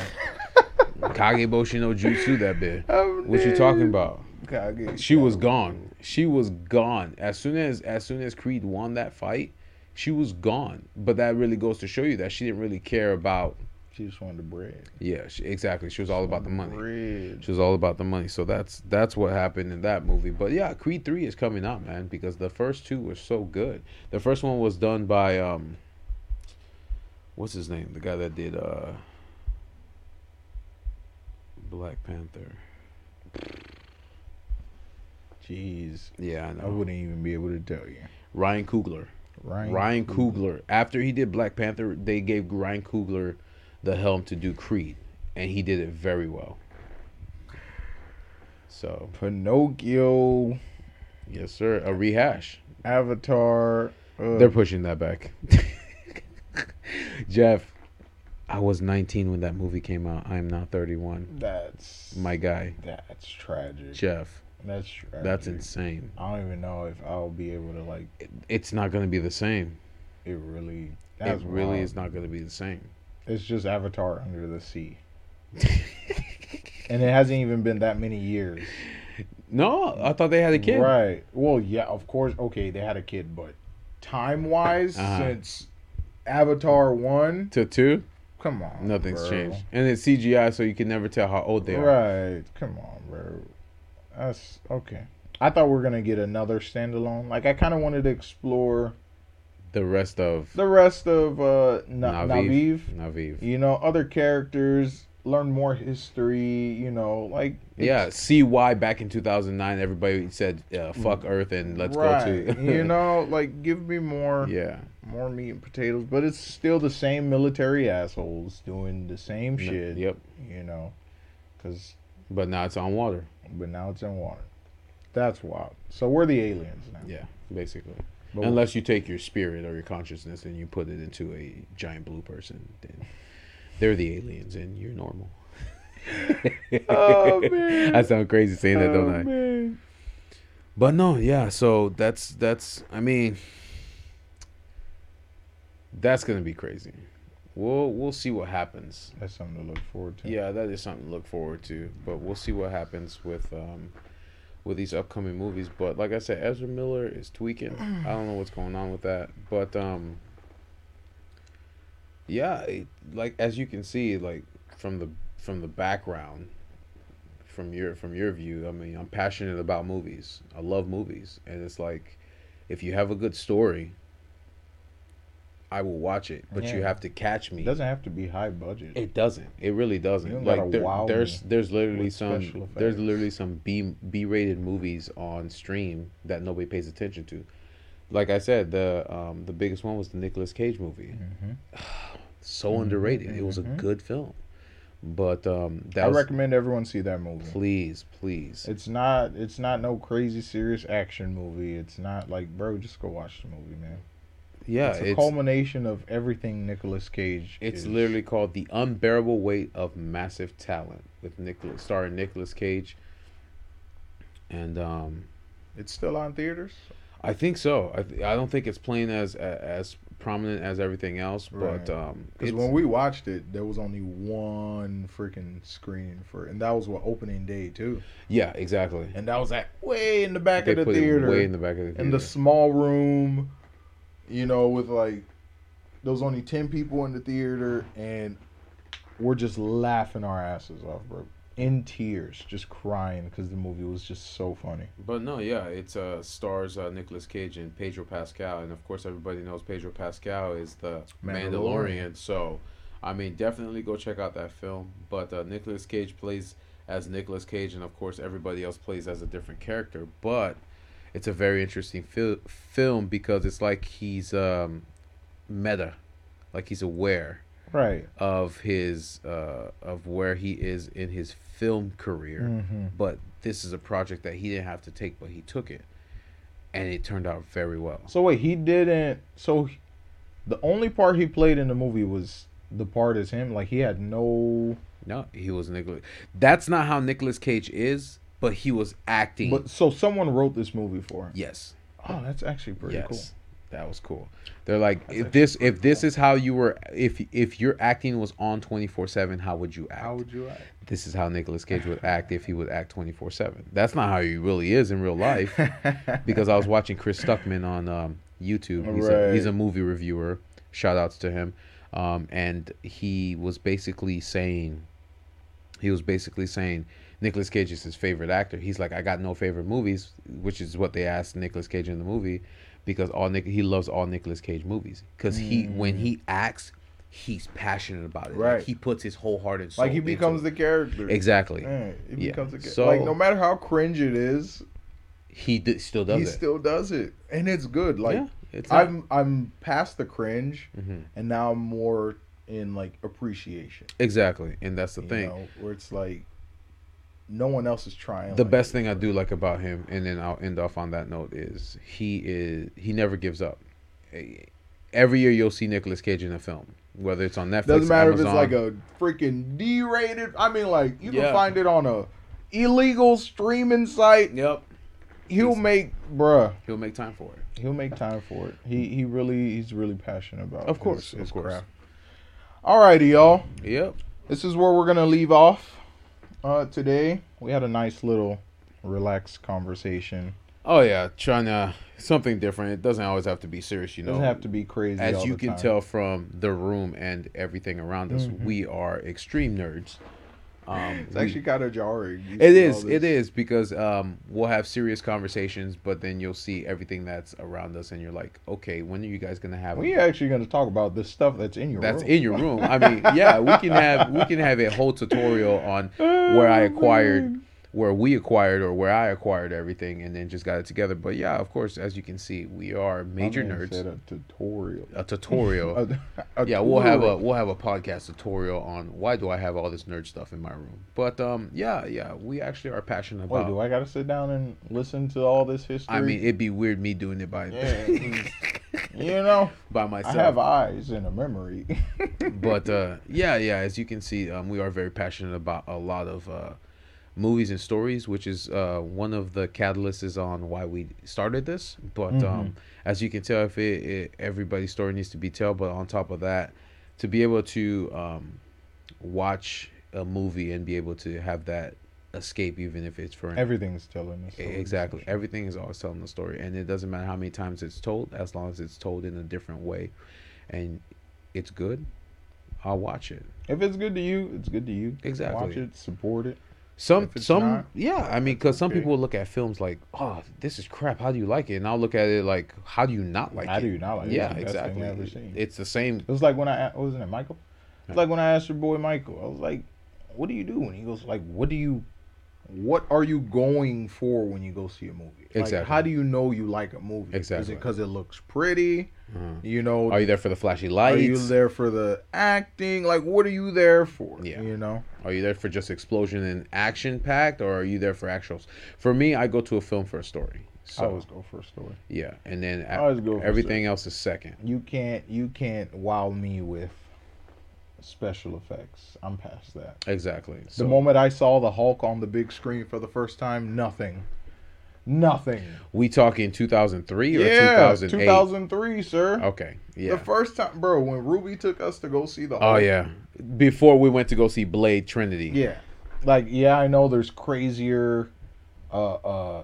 Kageboshi no jutsu that bit. I'm What you talking about? Kage. She was gone. She was gone. As soon as as soon as Creed won that fight, she was gone. But that really goes to show you that she didn't really care about She just wanted the bread. yeah, she, exactly. She was all about the money. Bread. She was all about the money. So that's that's what happened in that movie. But yeah, Creed 3 is coming out, man, because the first two were so good. The first one was done by um what's his name? The guy that did uh Black Panther. Jeez. Yeah, I know. I wouldn't even be able to tell you. Ryan Coogler. Ryan. Ryan Coogler. After he did Black Panther, they gave Ryan Coogler the helm to do Creed, and he did it very well. So Pinocchio, yes, sir, a rehash. Avatar. Uh, They're pushing that back. Jeff, I was 19 when that movie came out. I am now 31. that's My guy, That's tragic. Jeff. That's tragic. That's insane. I don't even know if I'll be able to like. It- It's not going to be the same. It really. That's it really wild. is not going to be the same. It's just Avatar under the sea. and it hasn't even been that many years. No, I thought they had a kid. Right. Well, yeah, of course. Okay, they had a kid, but time wise, Uh-huh. since Avatar 1, To two, come on. nothing's bro. changed. And it's CGI, so you can never tell how old they are. Right. Come on, bro. That's okay. I thought we are going to get another standalone. Like, I kind of wanted to explore The rest of the rest of uh, Na- Naviv. Naviv. Naviv. You know, other characters, learn more history, you know, like. Yeah, see why back in 2009 everybody said uh, fuck Earth and let's right. go to you know, like, give me more. Yeah, more meat and potatoes, but it's still the same military assholes doing the same shit. Yep. You know, because But now it's on water. but now it's in water. That's wild. So we're the aliens now. Yeah, basically. But Unless you take your spirit or your consciousness and you put it into a giant blue person, then they're the aliens and you're normal. Oh, man. I sound crazy saying that, don't Oh, I? man. But no, yeah. So that's that's. I mean, that's gonna be crazy. We'll we'll see what happens. That's something to look forward to. Yeah, that is something to look forward to. But we'll see what happens with um with these upcoming movies. But like I said, Ezra Miller is tweaking. I don't know what's going on with that. But um yeah, it, like as you can see, like from the from the background, from your from your view, I mean, I'm passionate about movies. I love movies, and it's like if you have a good story, I will watch it. But you have to catch me. It doesn't have to be high budget. It doesn't. It really doesn't. Like there, wow there's there's literally some there's literally some B B rated movies on stream that nobody pays attention to. Like I said, the um the biggest one was the Nicolas Cage movie. Mhm. So Mhm, underrated. It was a mhm. good film. But um that I was recommend everyone see that movie. please, please. It's not. It's not no crazy serious action movie. It's not like, bro, just go watch the movie, man. Yeah, it's a it's culmination of everything Nicolas Cage. it's is. literally called The Unbearable Weight of Massive Talent with Nicolas starring Nicolas Cage. And um It's still on theaters. I think so. I, th- I don't think it's playing as as prominent as everything else, but Right. um, Because when we watched it, there was only one freaking screen for, and that was what opening day too. yeah, exactly. And that was at way in the back They of the theater, way in the back of the theater. in the small room. You know, with like there was only ten people in the theater, and we're just laughing our asses off, bro. In tears, just crying because the movie was just so funny. But no, yeah, it's uh stars uh, Nicolas Cage and Pedro Pascal, and of course everybody knows Pedro Pascal is the Mandalorian. Mandalorian. So, I mean, definitely go check out that film. But uh, Nicolas Cage plays as Nicolas Cage, and of course everybody else plays as a different character. But it's a very interesting fil- film because it's like he's um, meta, like he's aware Right. of his uh, of where he is in his film career. Mhm. But this is a project that he didn't have to take, but he took it, and it turned out very well. So wait, he didn't. So he- the only part he played in the movie was the part as him. Like he had no. No, he was Nicolas. That's not how Nicolas Cage is, but he was acting. But so someone wrote this movie for him. yes, Oh, that's actually pretty yes, cool. that was cool. They're like, That's if this if this cool. is how you were, if if your acting was on twenty four seven, how would you act? How would you act? this is how Nicolas Cage would act if he would act 24 7. That's not how he really is in real life. because I was watching Chris Stuckman on um, YouTube. He's, a, he's a movie reviewer. Shout outs to him. Um, and he was basically saying, he was basically saying Nicolas Cage is his favorite actor. He's like, I got no favorite movies, which is what they asked Nicolas Cage in the movie, because all Nic- he loves all Nicolas Cage movies. Because he when he acts, he's passionate about it. Like, Mm. Right. he puts his whole heart and soul. like he becomes the character. exactly. He Yeah. becomes the character. So- like no matter how cringe it is, He d- still does he it. still does it, and it's good. Like yeah, it's I'm I'm past the cringe, Mhm. and now I'm more in like appreciation. exactly, and that's the you thing. know, where it's like no one else is trying. the like best thing I do like about him, and then I'll end off on that note, is he is he never gives up. Eh, Every year you'll see Nicolas Cage in a film, whether it's on Netflix. Doesn't matter if it's like a freaking D-rated. I mean, like you Yeah. can find it on a illegal streaming site. Yep, He'll He's- make, bruh. he'll make time for it. He'll make time for it. He he really he's really passionate about. Of course, his, of course. craft. Alrighty, y'all. Yep. This is where we're gonna leave off uh, today. We had a nice little relaxed conversation. Oh yeah, trying to something different. It doesn't always have to be serious, you know. Doesn't have to be crazy. As you can time. tell from the room and everything around us, Mhm. we are extreme nerds. Um, it's we- actually kind of jarring. It is. It this- is because um, we'll have serious conversations, but then you'll see everything that's around us, and you're like, okay, when are you guys gonna have? We a- actually gonna talk about the stuff that's in your room? that's room. in your room. I mean, yeah, we can have we can have a whole tutorial on where I Oh, acquired. Where we acquired, or where I acquired everything, and then just got it together. But yeah, of course, as you can see, we are major nerds. Said a tutorial. A tutorial. A- a yeah, we'll have a we'll have a podcast tutorial on why do I have all this nerd stuff in my room. But um, yeah, yeah, we actually are passionate Wait, about. do I gotta sit down and listen to all this history? I mean, it'd be weird me doing it by Yeah. you know, by myself. I have eyes and a memory. but uh, yeah, yeah, as you can see, um, we are very passionate about a lot of uh, movies and stories, which is uh, one of the catalysts on why we started this. But Mhm. um, as you can tell, if it, it everybody's story needs to be told, but on top of that, to be able to um, watch a movie and be able to have that escape, even if it's for an Everything's telling us. Exactly. Everything is always telling the story, and it doesn't matter how many times it's told, as long as it's told in a different way, and it's good. I'll watch it. If it's good to you, it's good to you. Exactly. Watch it, support it. Some, some, not, yeah. I mean, because some okay. people will look at films like, "Oh, this is crap. How do you like it?" And I'll look at it like, "How do you not like How it?" How do you not like it? yeah, best thing exactly. Ever seen. It's the same. It was like when I wasn't it Michael. It's like when I asked your boy Michael. I was like, "What do you do?" And he goes, "Like, what do you, what are you going for when you go see a movie? Like, Exactly. how do you know you like a movie? Is Exactly. it because it looks pretty? Uh-huh. You know, Are you there for the flashy lights? are you there for the acting? Like, what are you there for? Yeah. You know, Are you there for just explosion and action packed, or are you there for actuals? For me, I go to a film for a story. So, I always go for a story. yeah, and then I always go for everything else is second. You can't, you can't wow me with special effects. I'm past that. Exactly. The So moment I saw the Hulk on the big screen for the first time, nothing. Nothing. we talking 2003 or yeah, 2008? 2003, sir. Okay. Yeah. The first time, bro, when Ruby took us to go see the oh yeah. Before we went to go see Blade Trinity. Yeah. Like, yeah, I know there's crazier uh uh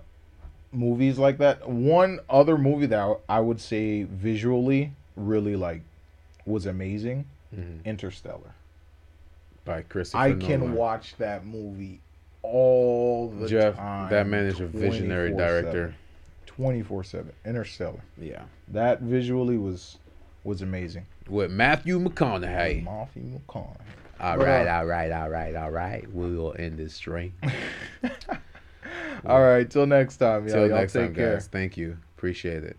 movies like that. One other movie that I would say visually really like was amazing, Mhm. Interstellar. by Christopher I can watch that movie all the Jeff, time. that man is a visionary 24/7. director. 24 7. Interstellar. Yeah, That visually was was amazing. with Matthew McConaughey. Matthew McConaughey. All But, right, uh, all right, all right, all right. We will end this stream. All right, till next time, y'all. Till y'all next take time, care. guys. Thank you. Appreciate it.